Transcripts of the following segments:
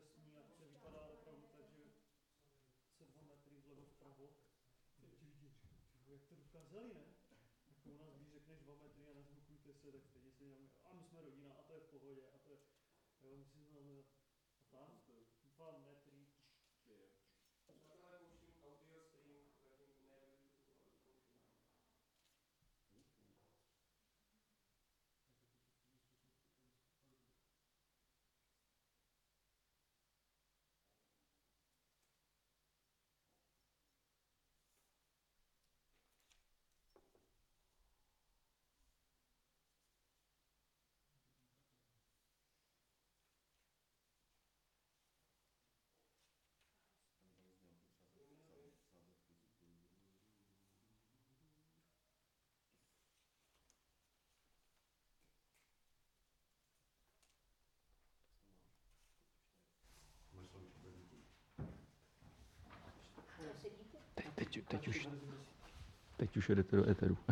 procesní akce vypadá opravdu tak, že se dva metry vlevo vpravo, jak to dokázali, ne? Jako u nás, když řekneš dva metry a nezblokujte se, tak stejně si jenom, a my jsme rodina, a to je v pohodě, a to je, jo, musím znamenat, a tam, dva metry, Teď, teď, už, teď už jedete do éteru.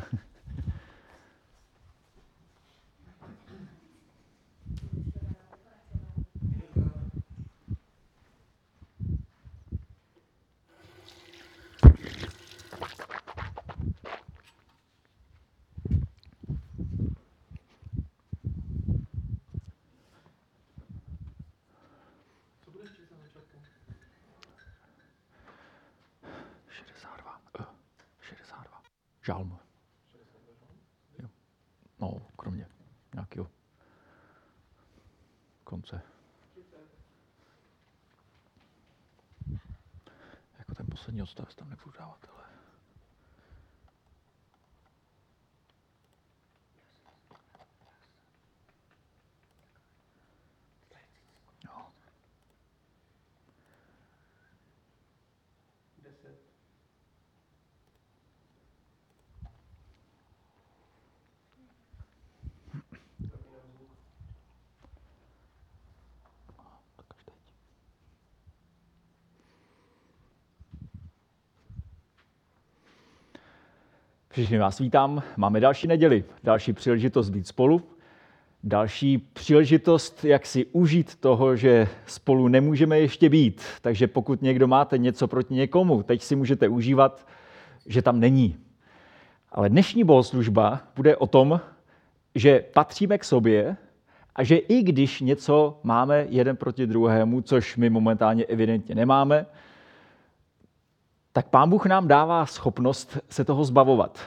co budeš číst na začátku? 62. Uh, 62. Žalm. Jo. No, kromě nějakého konce. Jako poslední odstavec tam nebudu dávat, ale... Všichni vás vítám. Máme další neděli, další příležitost být spolu, další příležitost, jak si užít toho, že spolu nemůžeme ještě být. Takže pokud někdo máte něco proti někomu, teď si můžete užívat, že tam není. Ale dnešní bohoslužba bude o tom, že patříme k sobě a že i když něco máme jeden proti druhému, což my momentálně evidentně nemáme, tak Pán Bůh nám dává schopnost se toho zbavovat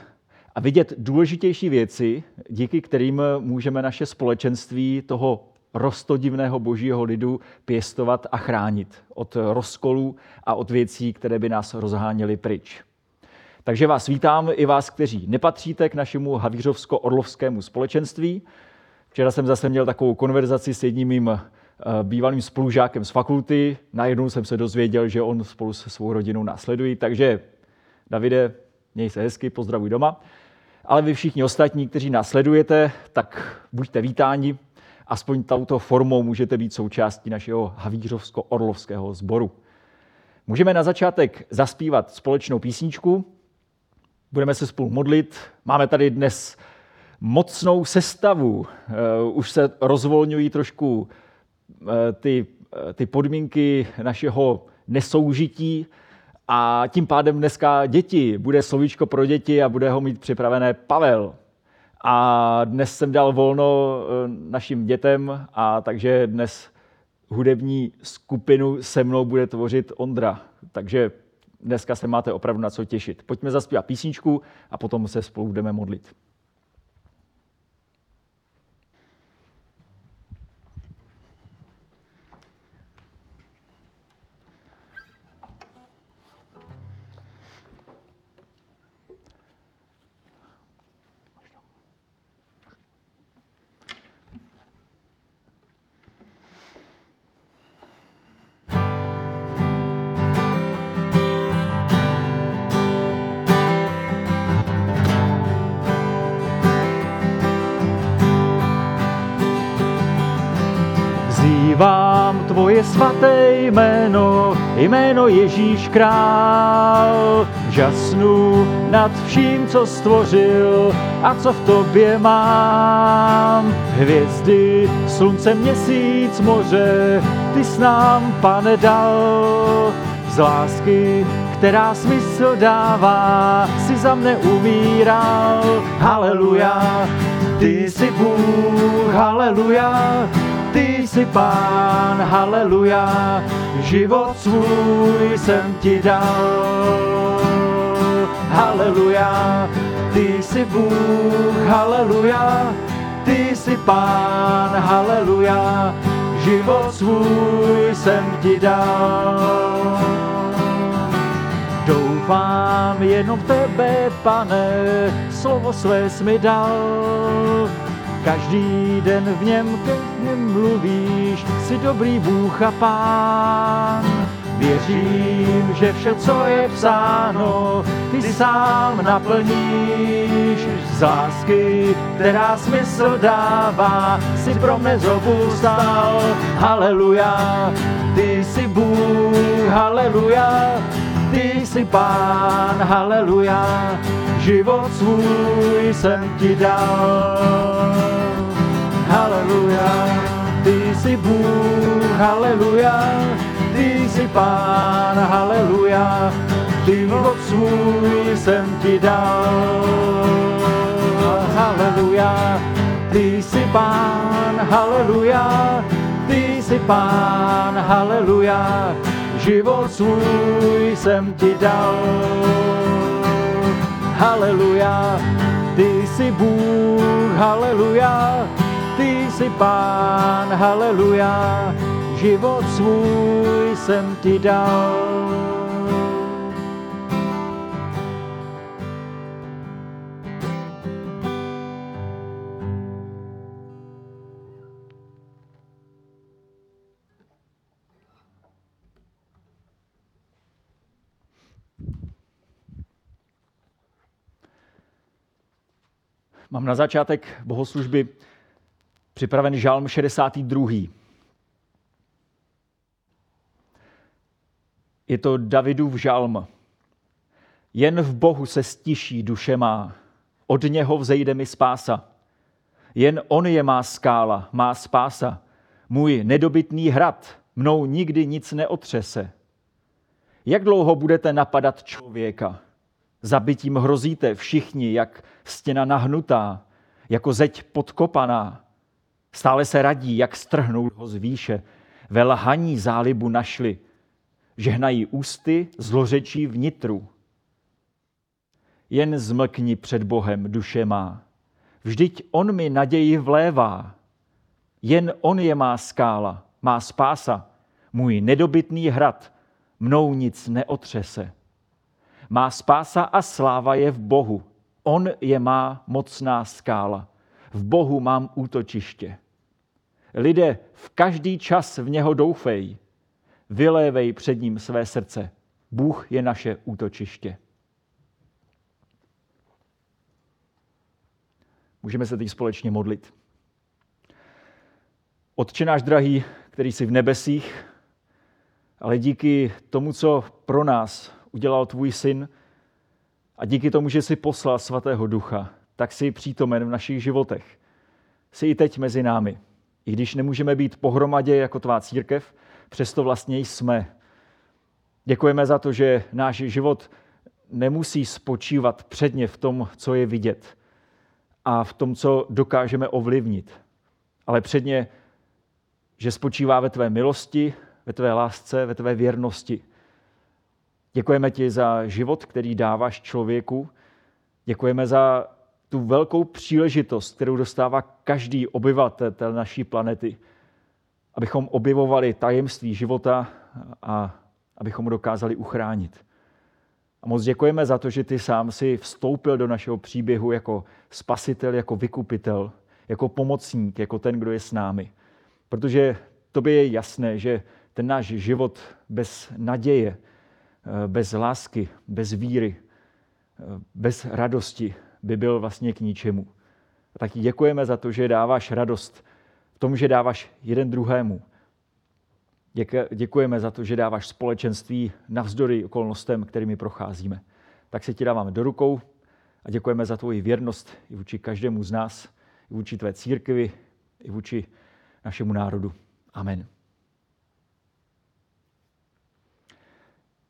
a vidět důležitější věci, díky kterým můžeme naše společenství toho rostodivného božího lidu pěstovat a chránit od rozkolů a od věcí, které by nás rozháněly pryč. Takže vás vítám i vás, kteří nepatříte k našemu havířovsko-orlovskému společenství. Včera jsem zase měl takovou konverzaci s jedním mým bývalým spolužákem z fakulty. Najednou jsem se dozvěděl, že on spolu se svou rodinou následují. Takže Davide, měj se hezky, pozdravuj doma. Ale vy všichni ostatní, kteří nás sledujete, tak buďte vítáni. Aspoň touto formou můžete být součástí našeho havířovsko-orlovského sboru. Můžeme na začátek zaspívat společnou písničku, budeme se spolu modlit. Máme tady dnes mocnou sestavu. Eh, Už se rozvolňují trošku eh, ty, eh, ty podmínky našeho nesoužití a tím pádem dneska děti. Bude slovíčko pro děti a bude ho mít připravené Pavel. A dnes jsem dal volno eh, našim dětem a takže dnes hudební skupinu se mnou bude tvořit Ondra. Takže dneska se máte opravdu na co těšit. Pojďme zaspívat písničku a potom se spolu budeme modlit. Jméno, Ježíš král. žasnu nad vším, co stvořil a co v tobě mám. Hvězdy, slunce, měsíc, moře, ty s nám, pane, dal. Z lásky, která smysl dává, si za mne umíral. Haleluja, ty jsi Bůh, haleluja, ty jsi pán, haleluja, život svůj jsem ti dal. Haleluja, ty jsi Bůh, haleluja, ty jsi pán, haleluja, život svůj jsem ti dal. Doufám jenom v tebe, pane, slovo své jsi mi dal. Každý den v něm ke něm mluvíš, jsi dobrý Bůh a Pán. Věřím, že vše, co je psáno, ty sám naplníš z lásky, která smysl dává, si pro mne znovu stal. Haleluja, ty jsi Bůh, haleluja, ty jsi Pán, haleluja, život svůj jsem ti dal. Haleluja, ty jsi Bůh, haleluja, ty jsi Pán, haleluja, život svůj jsem ti dal. Haleluja, ty jsi Pán, haleluja, ty jsi Pán, haleluja, život svůj jsem ti dal. Haleluja, ty jsi Bůh, haleluja, ty jsi Pán, haleluja, život svůj jsem ti dal. Mám na začátek bohoslužby připraven žalm 62. Je to Davidův žalm. Jen v Bohu se stiší duše má, od něho vzejde mi spása. Jen on je má skála, má spása. Můj nedobytný hrad, mnou nikdy nic neotřese. Jak dlouho budete napadat člověka? Zabitím hrozíte všichni, jak stěna nahnutá, jako zeď podkopaná. Stále se radí, jak strhnout ho z výše. Ve lhaní zálibu našli. Žehnají ústy, zlořečí vnitru. Jen zmlkni před Bohem, duše má. Vždyť on mi naději vlévá. Jen on je má skála, má spása, můj nedobytný hrad, mnou nic neotřese. Má spása a sláva je v Bohu. On je má mocná skála. V Bohu mám útočiště. Lidé, v každý čas v něho doufej. Vylévej před ním své srdce. Bůh je naše útočiště. Můžeme se teď společně modlit. Otče náš drahý, který jsi v nebesích, ale díky tomu, co pro nás udělal tvůj syn a díky tomu, že jsi poslal svatého ducha, tak jsi přítomen v našich životech. Jsi i teď mezi námi. I když nemůžeme být pohromadě jako tvá církev, přesto vlastně jsme. Děkujeme za to, že náš život nemusí spočívat předně v tom, co je vidět a v tom, co dokážeme ovlivnit, ale předně, že spočívá ve tvé milosti, ve tvé lásce, ve tvé věrnosti. Děkujeme ti za život, který dáváš člověku. Děkujeme za tu velkou příležitost, kterou dostává každý obyvatel naší planety, abychom objevovali tajemství života a abychom ho dokázali uchránit. A moc děkujeme za to, že ty sám si vstoupil do našeho příběhu jako spasitel, jako vykupitel, jako pomocník, jako ten, kdo je s námi. Protože tobě je jasné, že ten náš život bez naděje, bez lásky, bez víry, bez radosti by byl vlastně k ničemu. A taky děkujeme za to, že dáváš radost v tom, že dáváš jeden druhému. Děkujeme za to, že dáváš společenství navzdory okolnostem, kterými procházíme. tak se ti dáváme do rukou a děkujeme za tvoji věrnost i vůči každému z nás, i vůči tvé církvi, i vůči našemu národu. Amen.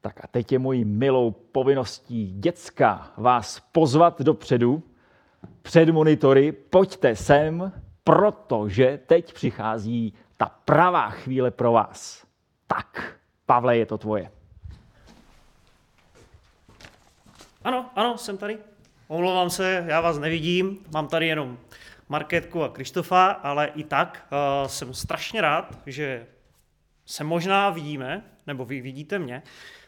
Tak a teď je mojí milou povinností dětská vás pozvat dopředu před monitory. Pojďte sem, protože teď přichází ta pravá chvíle pro vás. Tak, Pavle, je to tvoje. Ano, ano, jsem tady. Omlouvám se, já vás nevidím, mám tady jenom Marketku a Krištofa, ale i tak uh, jsem strašně rád, že se možná vidíme, nebo vy vidíte mě.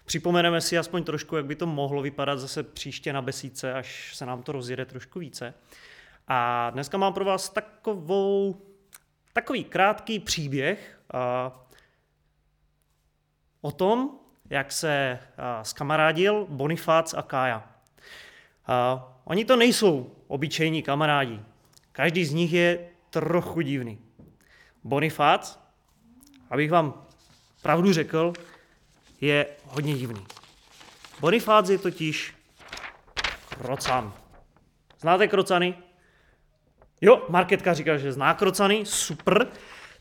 Připomeneme si aspoň trošku, jak by to mohlo vypadat zase příště na besíce, až se nám to rozjede trošku více. A dneska mám pro vás takovou, takový krátký příběh uh, o tom, jak se skamarádil Bonifác a Kája. Uh, oni to nejsou obyčejní kamarádi. Každý z nich je trochu divný. Bonifác, abych vám pravdu řekl, je hodně divný. Bonifác je totiž krocan. Znáte krocany? Jo, marketka říká, že zná krocany, super.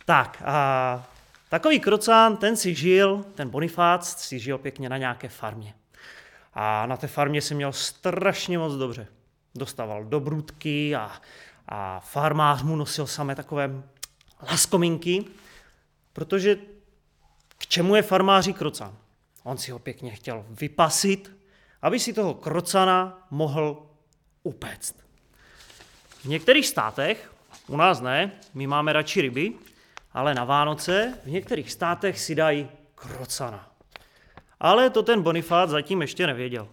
Tak, a takový krocán, ten si žil, ten Bonifác si žil pěkně na nějaké farmě. A na té farmě si měl strašně moc dobře. Dostával dobrutky a, a farmář mu nosil samé takové laskominky, protože k čemu je farmáři krocan? On si ho pěkně chtěl vypasit, aby si toho krocana mohl upéct. V některých státech, u nás ne, my máme radši ryby, ale na Vánoce v některých státech si dají krocana. Ale to ten Bonifát zatím ještě nevěděl.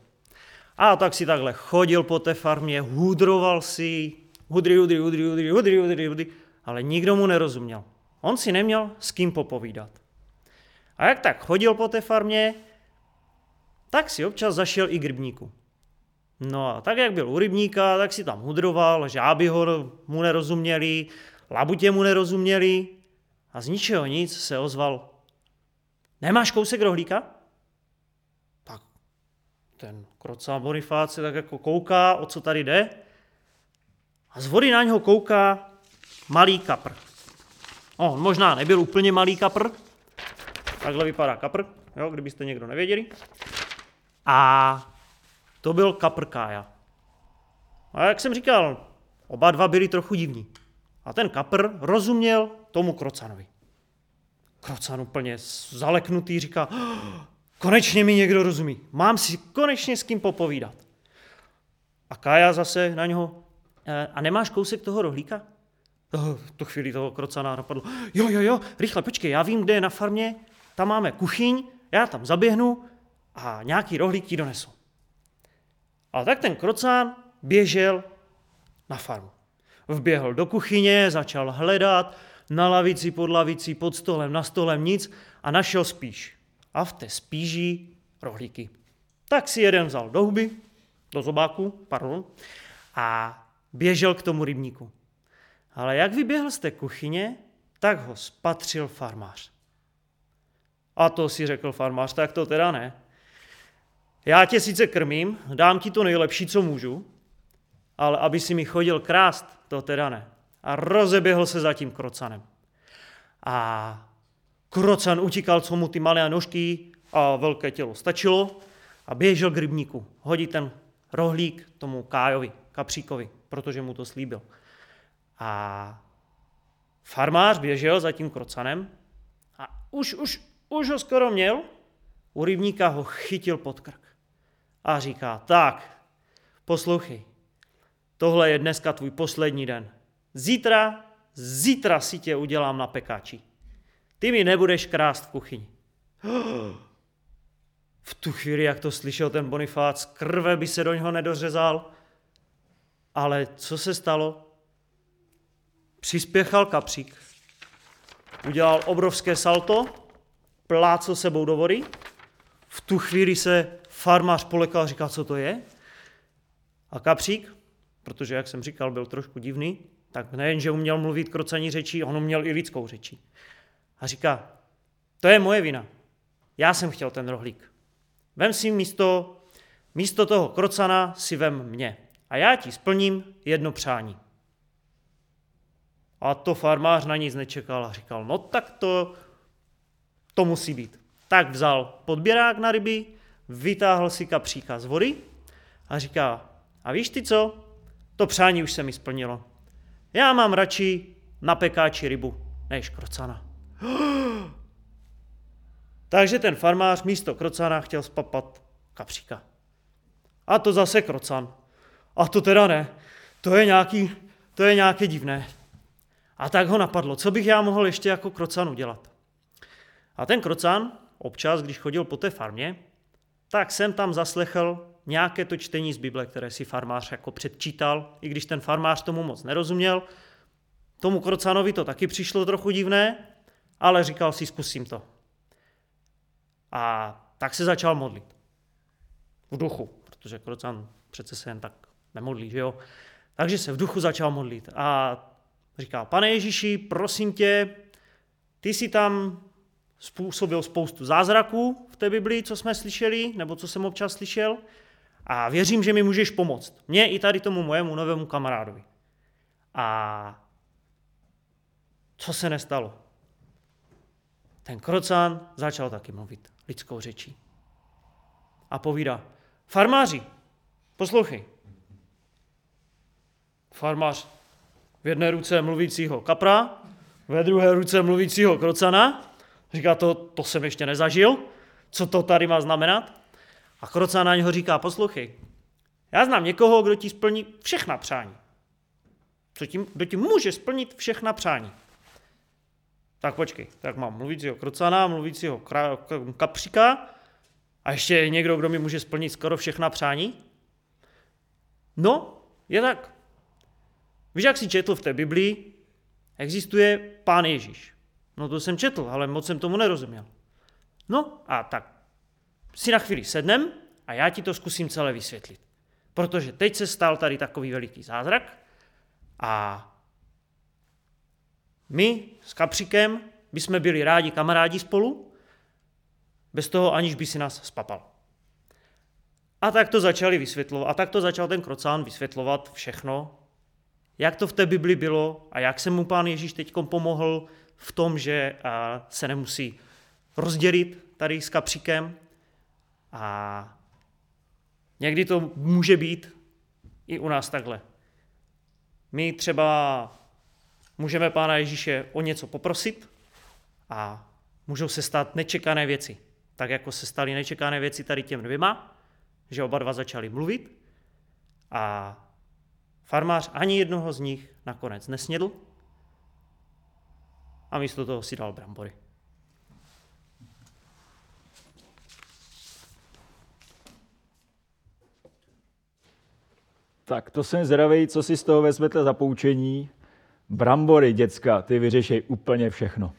A tak si takhle chodil po té farmě, hudroval si, hudry, hudry, hudry, hudry, hudry, hudry, hudry, ale nikdo mu nerozuměl. On si neměl s kým popovídat. A jak tak chodil po té farmě, tak si občas zašel i k rybníku. No a tak, jak byl u rybníka, tak si tam hudroval, žáby ho mu nerozuměli, labutě mu nerozuměli a z ničeho nic se ozval. Nemáš kousek rohlíka? Tak ten krocá Bonifác se tak jako kouká, o co tady jde. A z vody na něho kouká malý kapr. On možná nebyl úplně malý kapr, takhle vypadá kapr, jo, kdybyste někdo nevěděli. A to byl kapr Kája. A jak jsem říkal, oba dva byli trochu divní. A ten kapr rozuměl tomu Krocanovi. Krocan úplně zaleknutý říká, oh, konečně mi někdo rozumí, mám si konečně s kým popovídat. A Kája zase na něho, e, a nemáš kousek toho rohlíka? Oh, to chvíli toho krocana napadlo, jo, jo, jo, rychle, počkej, já vím, kde je na farmě, tam máme kuchyň, já tam zaběhnu a nějaký rohlík ti donesu. A tak ten krocán běžel na farmu. Vběhl do kuchyně, začal hledat, na lavici, pod lavicí, pod stolem, na stolem nic a našel spíš. A v té spíži rohlíky. Tak si jeden vzal do huby, do zobáku, pardon, a běžel k tomu rybníku. Ale jak vyběhl z té kuchyně, tak ho spatřil farmář. A to si řekl farmář, tak to teda ne. Já tě sice krmím, dám ti to nejlepší, co můžu, ale aby si mi chodil krást, to teda ne. A rozeběhl se za tím krocanem. A krocan utíkal, co mu ty malé nožky a velké tělo stačilo a běžel k rybníku. Hodí ten rohlík tomu Kájovi, kapříkovi, protože mu to slíbil. A farmář běžel za tím krocanem a už, už, už ho skoro měl, u rybníka ho chytil pod krk a říká, tak, poslouchej, tohle je dneska tvůj poslední den. Zítra, zítra si tě udělám na pekáči. Ty mi nebudeš krást v kuchyni. V tu chvíli, jak to slyšel ten Bonifác, krve by se do něho nedořezal. Ale co se stalo? Přispěchal kapřík, udělal obrovské salto, plácel sebou do vody, v tu chvíli se farmář polekal říká, co to je. A kapřík, protože, jak jsem říkal, byl trošku divný, tak nejen, že uměl mluvit krocaní řečí, on uměl i lidskou řečí. A říká, to je moje vina. Já jsem chtěl ten rohlík. Vem si místo místo toho krocana si vem mě a já ti splním jedno přání. A to farmář na nic nečekal a říkal, no tak to, to musí být. Tak vzal podběrák na ryby, vytáhl si kapříka z vody a říká, a víš ty co, to přání už se mi splnilo. Já mám radši na pekáči rybu, než krocana. Takže ten farmář místo krocana chtěl spapat kapříka. A to zase krocan. A to teda ne. To je nějaký, to je nějaké divné. A tak ho napadlo, co bych já mohl ještě jako krocan udělat. A ten krocan občas, když chodil po té farmě, tak jsem tam zaslechl nějaké to čtení z Bible, které si farmář jako předčítal, i když ten farmář tomu moc nerozuměl. Tomu krocanovi to taky přišlo trochu divné, ale říkal si, zkusím to. A tak se začal modlit. V duchu, protože krocan přece se jen tak nemodlí, že jo? Takže se v duchu začal modlit a říkal, pane Ježíši, prosím tě, ty si tam způsobil spoustu zázraků v té Biblii, co jsme slyšeli, nebo co jsem občas slyšel, a věřím, že mi můžeš pomoct. Mně i tady tomu mojemu novému kamarádovi. A co se nestalo? Ten krocán začal taky mluvit lidskou řečí. A povídá, farmáři, poslouchej. Farmář v jedné ruce mluvícího kapra, ve druhé ruce mluvícího krocana. Říká, to, to jsem ještě nezažil. Co to tady má znamenat? A krocán na něho říká, poslouchej, já znám někoho, kdo ti splní všechna přání. Co tím, kdo ti může splnit všechna přání. Tak počkej, tak mám mluvícího krocana, mluvícího kapříka a ještě někdo, kdo mi může splnit skoro všechna přání? No, je tak. Víš, jak jsi četl v té Biblii, existuje Pán Ježíš. No to jsem četl, ale moc jsem tomu nerozuměl. No a tak si na chvíli sednem a já ti to zkusím celé vysvětlit. Protože teď se stal tady takový veliký zázrak a my s Kapříkem bychom byli rádi kamarádi spolu, bez toho aniž by si nás spapal. A tak to začali vysvětlovat, a tak to začal ten krocán vysvětlovat všechno, jak to v té Bibli bylo a jak se mu pán Ježíš teď pomohl v tom, že se nemusí rozdělit tady s kapříkem. A někdy to může být i u nás takhle. My třeba můžeme Pána Ježíše o něco poprosit a můžou se stát nečekané věci. Tak jako se staly nečekané věci tady těm dvěma, že oba dva začali mluvit a farmář ani jednoho z nich nakonec nesnědl a místo toho si dal brambory. Tak to jsem zvědavý, co si z toho vezmete za poučení. Brambory, děcka, ty vyřešej úplně všechno.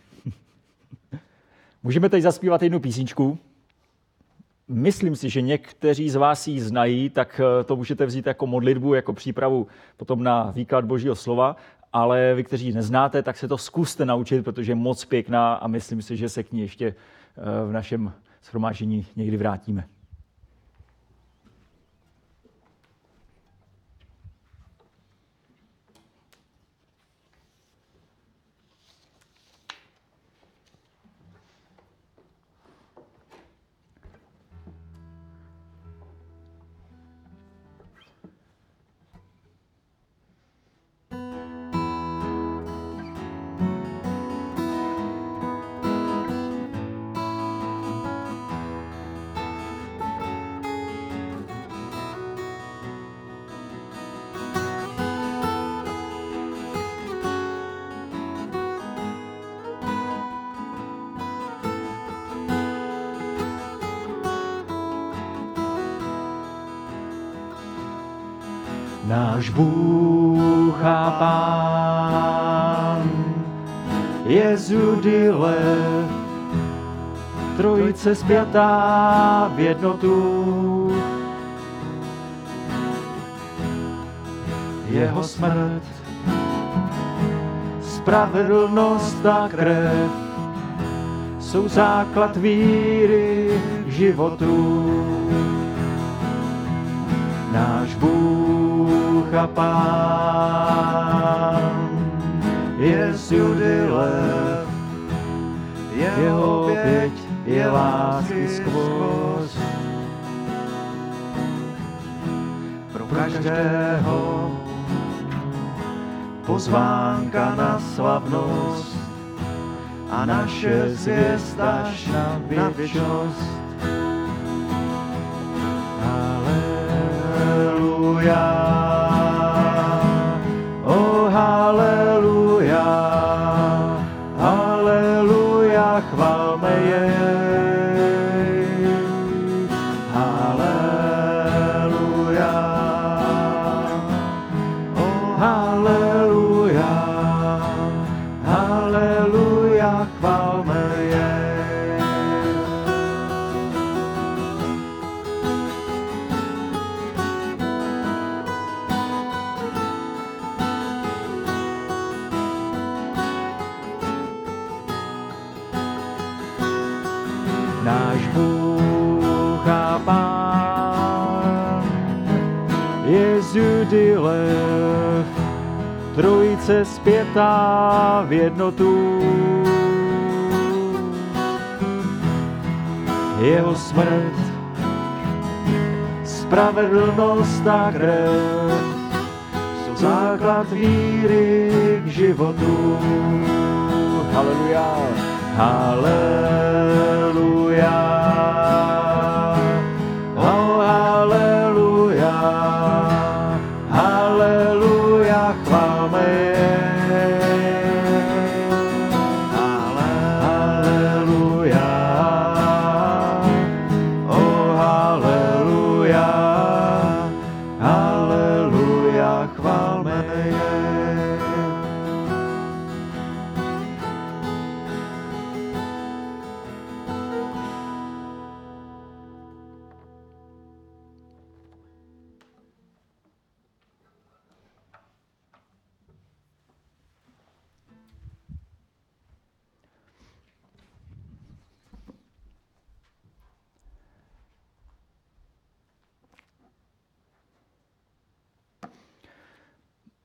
Můžeme teď zaspívat jednu písničku. Myslím si, že někteří z vás ji znají, tak eh, to můžete vzít jako modlitbu, jako přípravu potom na výklad Božího slova, ale vy, kteří neznáte, tak se to zkuste naučit, protože je moc pěkná a myslím si, že se k ní ještě eh, v našem shromáždění někdy vrátíme. Trojice zpětá v jednotu. Jeho smrt, spravedlnost a krev jsou základ víry životu Náš Bůh a Pán je z Judy lev, jeho oběť je lásky skvost. Pro každého pozvánka na slavnost a naše zvěst až na věčnost. Haleluja. Trojice zpětá v jednotu. Jeho smrt, spravedlnost a krev jsou základ víry k životu. Haleluja. Haleluja.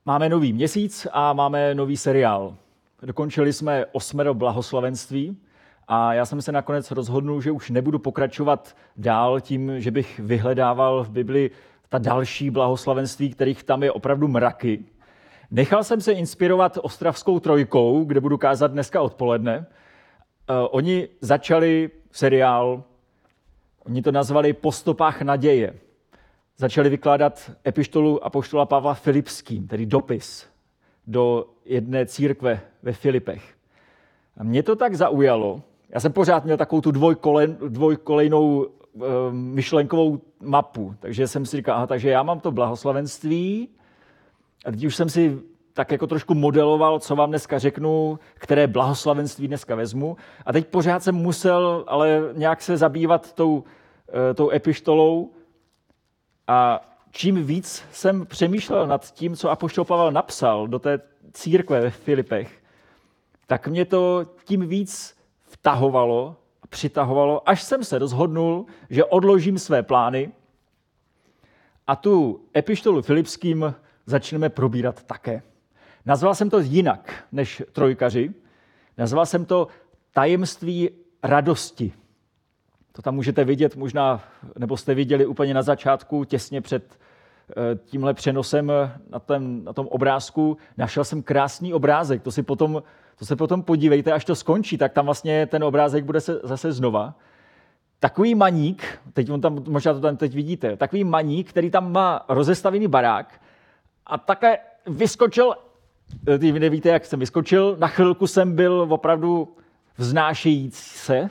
Máme nový měsíc a máme nový seriál. Dokončili jsme osmero blahoslavenství a já jsem se nakonec rozhodnul, že už nebudu pokračovat dál tím, že bych vyhledával v Bibli ta další blahoslavenství, kterých tam je opravdu mraky. Nechal jsem se inspirovat Ostravskou trojkou, kde budu kázat dneska odpoledne. Eh, Oni začali seriál, oni to nazvali Po stopách naděje začali vykládat epištolu apoštola Pavla Filipským, tedy dopis do jedné církve ve Filipech. A mě to tak zaujalo, já jsem pořád měl takovou tu dvojkolen, dvojkolejnou e, myšlenkovou mapu, takže jsem si říkal, aha, takže já mám to blahoslavenství a teď už jsem si tak jako trošku modeloval, co vám dneska řeknu, které blahoslavenství dneska vezmu. A teď pořád jsem musel ale nějak se zabývat tou, e, tou epištolou, a čím víc jsem přemýšlel nad tím, co Apoštol Pavel napsal do té církve ve Filipech, tak mě to tím víc vtahovalo a přitahovalo, až jsem se rozhodnul, že odložím své plány a tu epištolu Filipským začneme probírat také. Nazval jsem to jinak než trojkaři. Nazval jsem to tajemství radosti. To tam můžete vidět možná, nebo jste viděli úplně na začátku, těsně před eh, tímhle přenosem na, ten, na tom obrázku. Našel jsem krásný obrázek, to, si potom, to se potom podívejte, až to skončí, tak tam vlastně ten obrázek bude se zase znova. Takový maník, teď on tam, možná to tam teď vidíte, takový maník, který tam má rozestavený barák a také vyskočil, eh, vy nevíte, jak jsem vyskočil, na chvilku jsem byl opravdu vznášející se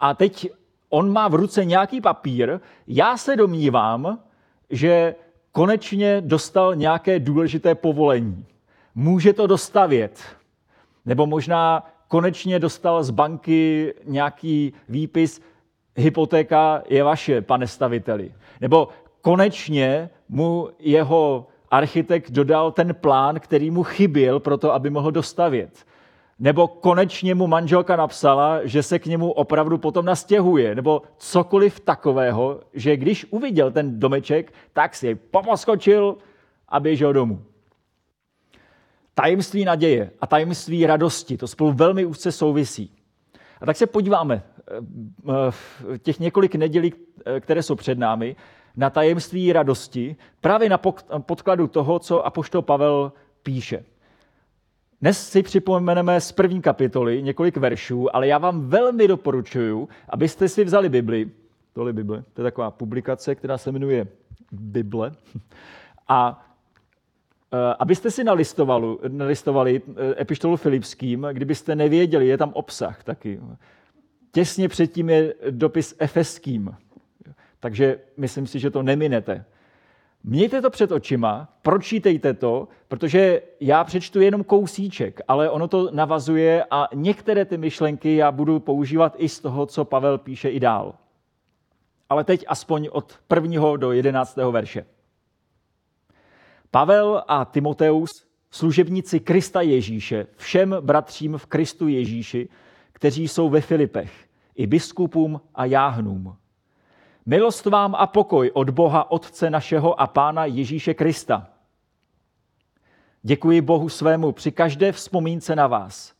a teď on má v ruce nějaký papír, já se domnívám, že konečně dostal nějaké důležité povolení. Může to dostavět. Nebo možná konečně dostal z banky nějaký výpis, hypotéka je vaše, pane staviteli. Nebo konečně mu jeho architekt dodal ten plán, který mu chyběl pro to, aby mohl dostavět. Nebo konečně mu manželka napsala, že se k němu opravdu potom nastěhuje, nebo cokoliv takového, že když uviděl ten domeček, tak si jej poposkočil a běžel domů. Tajemství naděje a tajemství radosti, to spolu velmi úzce souvisí. A tak se podíváme eh, v těch několik nedělí, eh, které jsou před námi, na tajemství radosti, právě na podkladu toho, co apoštol Pavel píše. Dnes si připomeneme z první kapitoly několik veršů, ale já vám velmi doporučuji, abyste si vzali Bibli, tohle Bible, to je taková publikace, která se jmenuje Bible, a e, abyste si nalistovali, nalistovali e, epištolu Filipským, kdybyste nevěděli, je tam obsah taky. Těsně předtím je dopis Efeským, takže myslím si, že to neminete. Mějte to před očima, pročítejte to, protože já přečtu jenom kousíček, ale ono to navazuje a některé ty myšlenky já budu používat i z toho, co Pavel píše i dál. Ale teď aspoň od prvního do jedenáctého verše. Pavel a Timoteus, služebníci Krista Ježíše, všem bratřím v Kristu Ježíši, kteří jsou ve Filipech, i biskupům a jáhnům. Milost vám a pokoj od Boha Otce našeho a Pána Ježíše Krista. Děkuji Bohu svému při každé vzpomínce na vás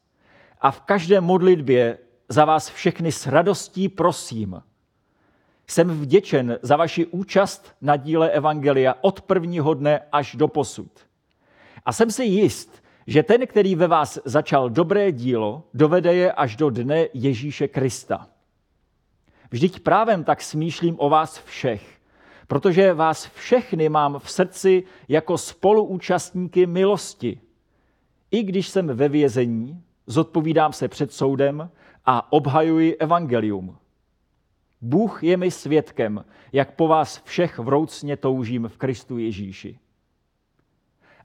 a v každé modlitbě za vás všechny s radostí prosím. Jsem vděčen za vaši účast na díle Evangelia od prvního dne až do posud. A jsem si jist, že ten, který ve vás začal dobré dílo, dovede je až do dne Ježíše Krista. Vždyť právem tak smýšlím o vás všech, protože vás všechny mám v srdci jako spoluúčastníky milosti. I když jsem ve vězení, zodpovídám se před soudem a obhajuji evangelium. Bůh je mi svědkem, jak po vás všech vroucně toužím v Kristu Ježíši.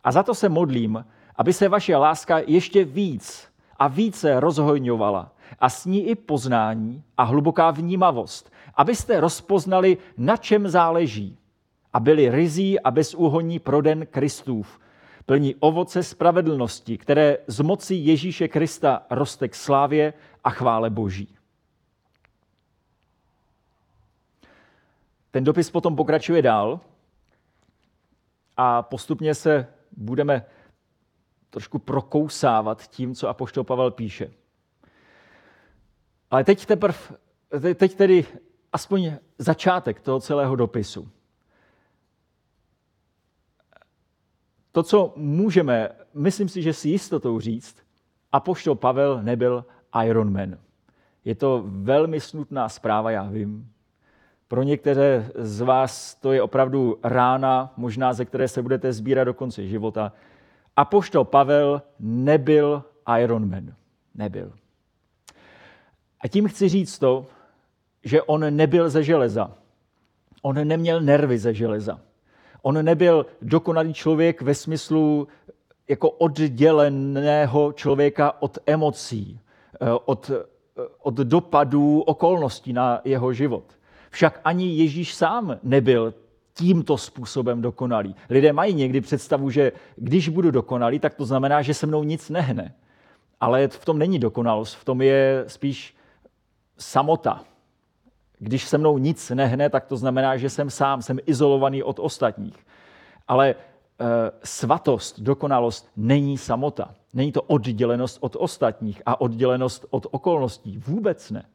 A za to se modlím, aby se vaše láska ještě víc a více rozhojňovala a s ní i poznání a hluboká vnímavost, abyste rozpoznali, na čem záleží a byli rizí a bezúhonní pro den Kristův, plní ovoce spravedlnosti, které z moci Ježíše Krista roste k slávě a chvále Boží. Ten dopis potom pokračuje dál a postupně se budeme trošku prokousávat tím, co Apoštol Pavel píše. Ale teď teprve, teď tedy aspoň začátek toho celého dopisu. To, co můžeme, myslím si, že si jistotou říct, Apoštol Pavel nebyl Ironman. Je to velmi smutná zpráva, já vím. Pro některé z vás to je opravdu rána, možná ze které se budete sbírat do konce života. Apoštol Pavel nebyl Ironman. Nebyl. A tím chci říct to, že on nebyl ze železa. On neměl nervy ze železa. On nebyl dokonalý člověk ve smyslu jako odděleného člověka od emocí, eh, od, eh, od dopadů okolností na jeho život. Však ani Ježíš sám nebyl tímto způsobem dokonalý. Lidé mají někdy představu, že když budu dokonalý, tak to znamená, že se mnou nic nehne. Ale v tom není dokonalost, v tom je spíš samota. Když se mnou nic nehne, tak to znamená, že jsem sám, jsem izolovaný od ostatních. Ale e, svatost, dokonalost není samota. Není to oddělenost od ostatních a oddělenost od okolností. Vůbec ne.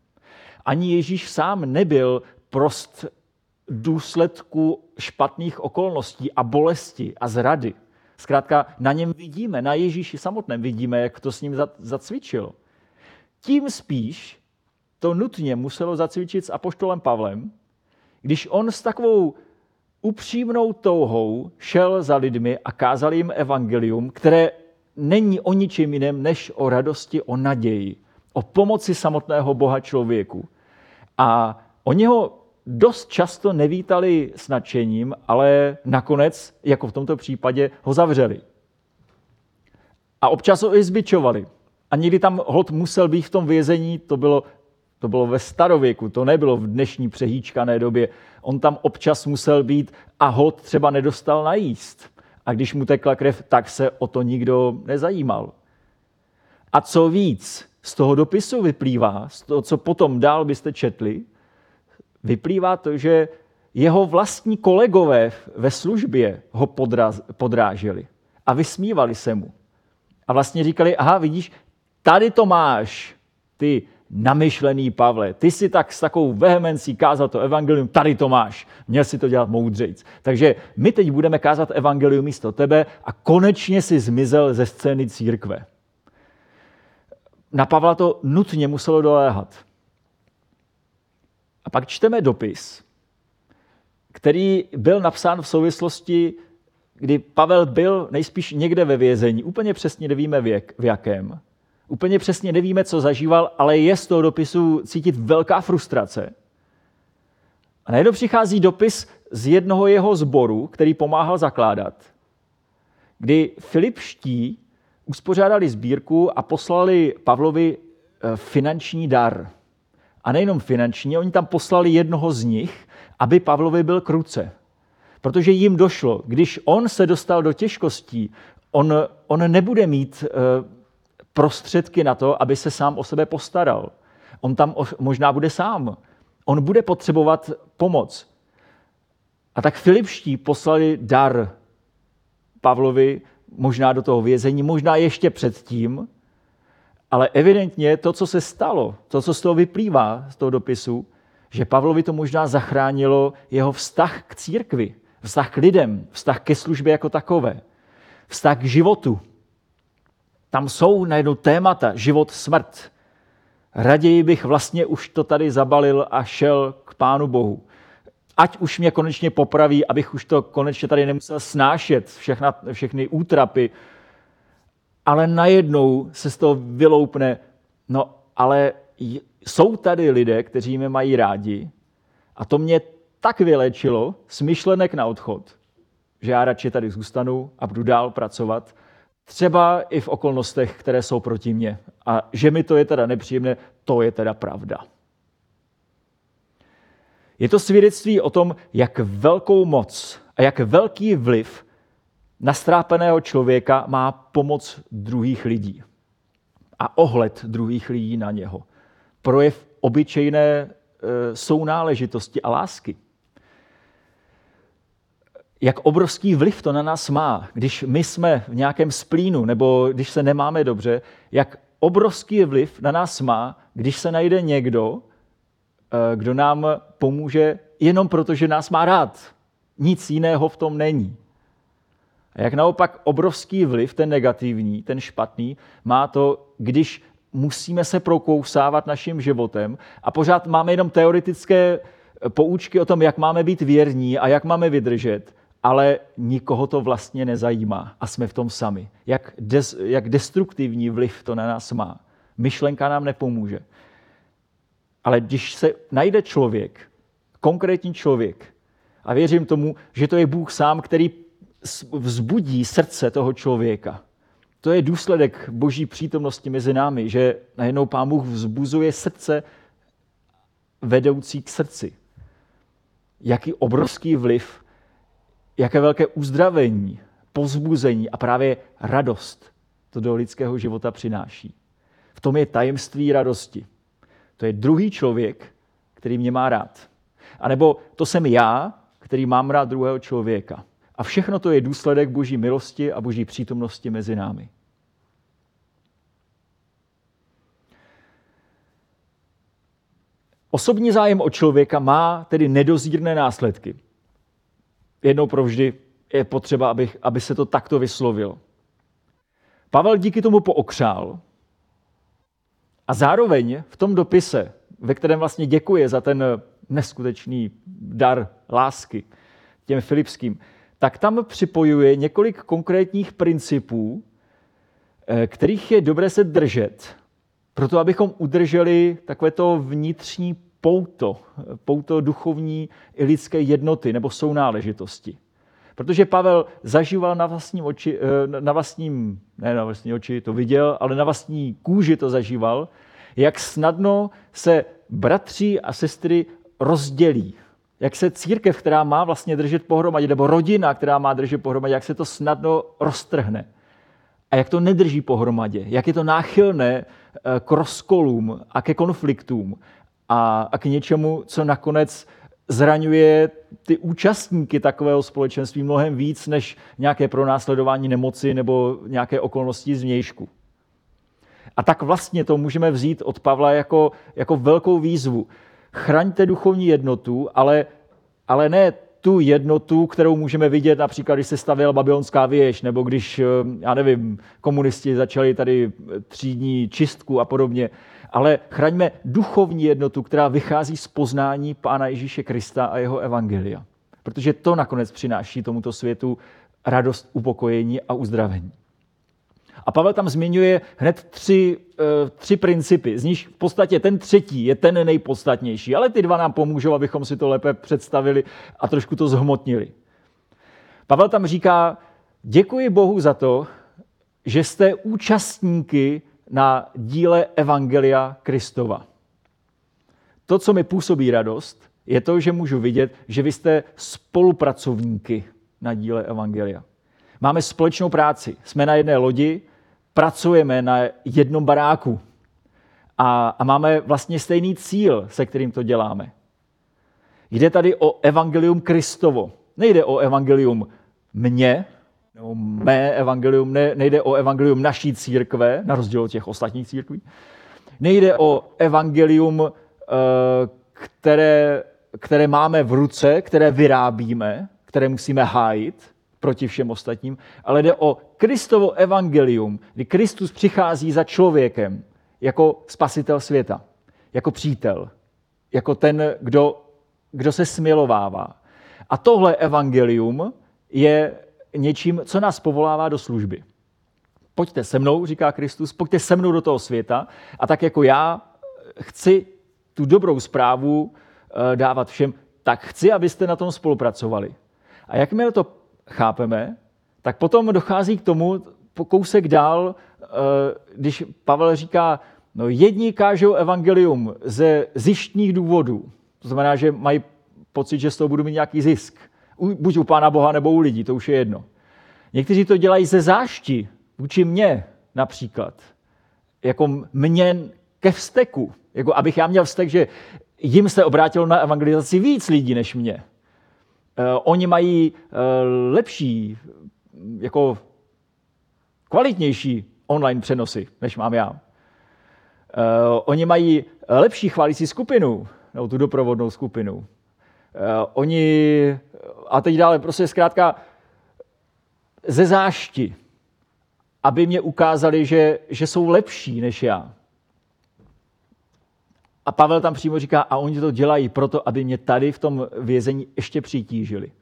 Ani Ježíš sám nebyl prost důsledku špatných okolností a bolesti a zrady. Zkrátka na něm vidíme, na Ježíši samotném vidíme, jak to s ním zacvičilo. Tím spíš to nutně muselo zacvičit s apoštolem Pavlem, když on s takovou upřímnou touhou šel za lidmi a kázal jim evangelium, které není o ničem jiném než o radosti, o naději, o pomoci samotného Boha člověku. A oni ho dost často nevítali s nadšením, ale nakonec, jako v tomto případě, ho zavřeli. A občas ho i zbičovali. A někdy tam hod musel být v tom vězení, to bylo to bylo ve starověku, to nebylo v dnešní přehýčkané době. On tam občas musel být a hod třeba nedostal najíst. A když mu tekla krev, tak se o to nikdo nezajímal. A co víc, z toho dopisu vyplývá, z toho, co potom dál byste četli, vyplývá to, že jeho vlastní kolegové ve službě ho podraz, podráželi a vysmívali se mu. A vlastně říkali, aha, vidíš, tady to máš, ty namyšlený Pavle, ty si tak s takovou vehemencí kázal to evangelium, tady to máš, měl si to dělat moudřejc. Takže my teď budeme kázat evangelium místo tebe a konečně si zmizel ze scény církve. Na Pavla to nutně muselo doléhat. A pak čteme dopis, který byl napsán v souvislosti, kdy Pavel byl nejspíš někde ve vězení. Úplně přesně nevíme v jakém. Úplně přesně nevíme, co zažíval, ale je z toho dopisu cítit velká frustrace. A najednou přichází dopis z jednoho jeho zboru, který pomáhal zakládat, kdy Filipští uspořádali sbírku a poslali Pavlovi eh, finanční dar. A nejenom finanční, oni tam poslali jednoho z nich, aby Pavlovi byl kruce. Protože jim došlo, když on se dostal do těžkostí, on, on nebude mít eh, prostředky na to, aby se sám o sebe postaral. On tam možná bude sám. On bude potřebovat pomoc. A tak Filipští poslali dar Pavlovi možná do toho vězení, možná ještě předtím, ale evidentně to, co se stalo, to, co z toho vyplývá, z toho dopisu, že Pavlovi to možná zachránilo jeho vztah k církvi, vztah k lidem, vztah ke službě jako takové, vztah k životu. Tam jsou najednou témata, život, smrt. Raději bych vlastně už to tady zabalil a šel k Pánu Bohu. Ať už mě konečně popraví, abych už to konečně tady nemusel snášet, všechna, všechny útrapy. Ale najednou se z toho vyloupne, no ale jsou tady lidé, kteří mě mají rádi a to mě tak vylečilo s myšlenek na odchod, že já radši tady zůstanu a budu dál pracovat, třeba i v okolnostech, které jsou proti mně. A že mi to je teda nepříjemné, to je teda pravda. Je to svědectví o tom, jak velkou moc a jak velký vliv na strápeného člověka má pomoc druhých lidí a ohled druhých lidí na něho. Projev obyčejné e, sounáležitosti a lásky jak obrovský vliv to na nás má, když my jsme v nějakém splínu nebo když se nemáme dobře, jak obrovský vliv na nás má, když se najde někdo, eh, kdo nám pomůže jenom proto, že nás má rád. Nic jiného v tom není. A jak naopak obrovský vliv, ten negativní, ten špatný, má to, když musíme se prokousávat naším životem a pořád máme jenom teoretické poučky o tom, jak máme být věrní a jak máme vydržet, ale nikoho to vlastně nezajímá a jsme v tom sami. Jak, des, jak destruktivní vliv to na nás má. Myšlenka nám nepomůže. Ale když se najde člověk, konkrétní člověk, a věřím tomu, že to je Bůh sám, který vzbudí srdce toho člověka. To je důsledek boží přítomnosti mezi námi, že najednou Pán Bůh vzbuzuje srdce vedoucí k srdci. Jaký obrovský vliv jaké velké uzdravení, pozbuzení a právě radost to do lidského života přináší. V tom je tajemství radosti. To je druhý člověk, který mě má rád. A nebo to jsem já, který mám rád druhého člověka. A všechno to je důsledek boží milosti a boží přítomnosti mezi námi. Osobní zájem o člověka má tedy nedozírné následky jednou provždy je potřeba, aby, aby se to takto vyslovil. Pavel díky tomu pookřál a zároveň v tom dopise, ve kterém vlastně děkuje za ten neskutečný dar lásky těm filipským, tak tam připojuje několik konkrétních principů, eh, kterých je dobré se držet, proto abychom udrželi takovéto vnitřní pouto, pouto duchovní i lidské jednoty nebo sounáležitosti. Protože Pavel zažíval na vlastním oči, eh, na vlastním, ne na vlastní oči, to viděl, ale na vlastní kůži to zažíval, jak snadno se bratři a sestry rozdělí. Jak se církev, která má vlastně držet pohromadě, nebo rodina, která má držet pohromadě, jak se to snadno roztrhne. a jak to nedrží pohromadě, jak je to náchylné eh, k rozkolům a ke konfliktům a, a k něčemu, co nakonec zraňuje ty účastníky takového společenství mnohem víc než nějaké pronásledování nemoci nebo nějaké okolnosti zvnějšku. A tak vlastně to můžeme vzít od Pavla jako, jako velkou výzvu. Chraňte duchovní jednotu, ale, ale ne tu jednotu, kterou můžeme vidět například, když se stavěla babylonská věž, nebo když, eh, já nevím, komunisti začali tady třídní čistku a podobně, ale chraňme duchovní jednotu, která vychází z poznání Pána Ježíše Krista a jeho evangelia. Protože to nakonec přináší tomuto světu radost, upokojení a uzdravení. A Pavel tam zmiňuje hned tři, eh, tři principy, z nich v podstatě ten třetí je ten nejpodstatnější, ale ty dva nám pomůžou, abychom si to lépe představili a trošku to zhmotnili. Pavel tam říká, děkuji Bohu za to, že jste účastníky na díle Evangelia Kristova. To, co mi působí radost, je to, že můžu vidět, že vy jste spolupracovníky na díle Evangelia. Máme společnou práci, jsme na jedné lodi, pracujeme na jednom baráku a, a máme vlastně stejný cíl, se kterým to děláme. Jde tady o evangelium Kristovo. Nejde o evangelium mě, nebo mé evangelium, ne, nejde o evangelium naší církve, na rozdíl od těch ostatních církví. Nejde o evangelium, eh, které, které máme v ruce, které vyrábíme, které musíme hájit, proti všem ostatním, ale jde o Kristovo evangelium, kdy Kristus přichází za člověkem jako spasitel světa, jako přítel, jako ten, kdo, kdo se smilovává. A tohle evangelium je něčím, co nás povolává do služby. Pojďte se mnou, říká Kristus, pojďte se mnou do toho světa a tak jako já chci tu dobrou zprávu eh, dávat všem, tak chci, abyste na tom spolupracovali. A jakmile to chápeme, tak potom dochází k tomu, kousek dál, eh, když Pavel říká, no jedni kážou evangelium ze zjištních důvodů, to znamená, že mají pocit, že z toho budu mít nějaký zisk. Buď u Pána Boha nebo u lidí, to už je jedno. Někteří to dělají ze zášti, vůči mně například. Jako mě ke vzteku. Jako abych já měl vztek, že jim se obrátilo na evangelizaci víc lidí než mě. Eh, oni mají eh, lepší, jako kvalitnější online přenosy, než mám já. Eh, oni mají lepší chválící skupinu, nebo tu doprovodnou skupinu. Oni, a teď dále, prostě zkrátka ze zášti, aby mě ukázali, že, že jsou lepší než já. A Pavel tam přímo říká, a oni to dělají proto, aby mě tady v tom vězení ještě přitížili.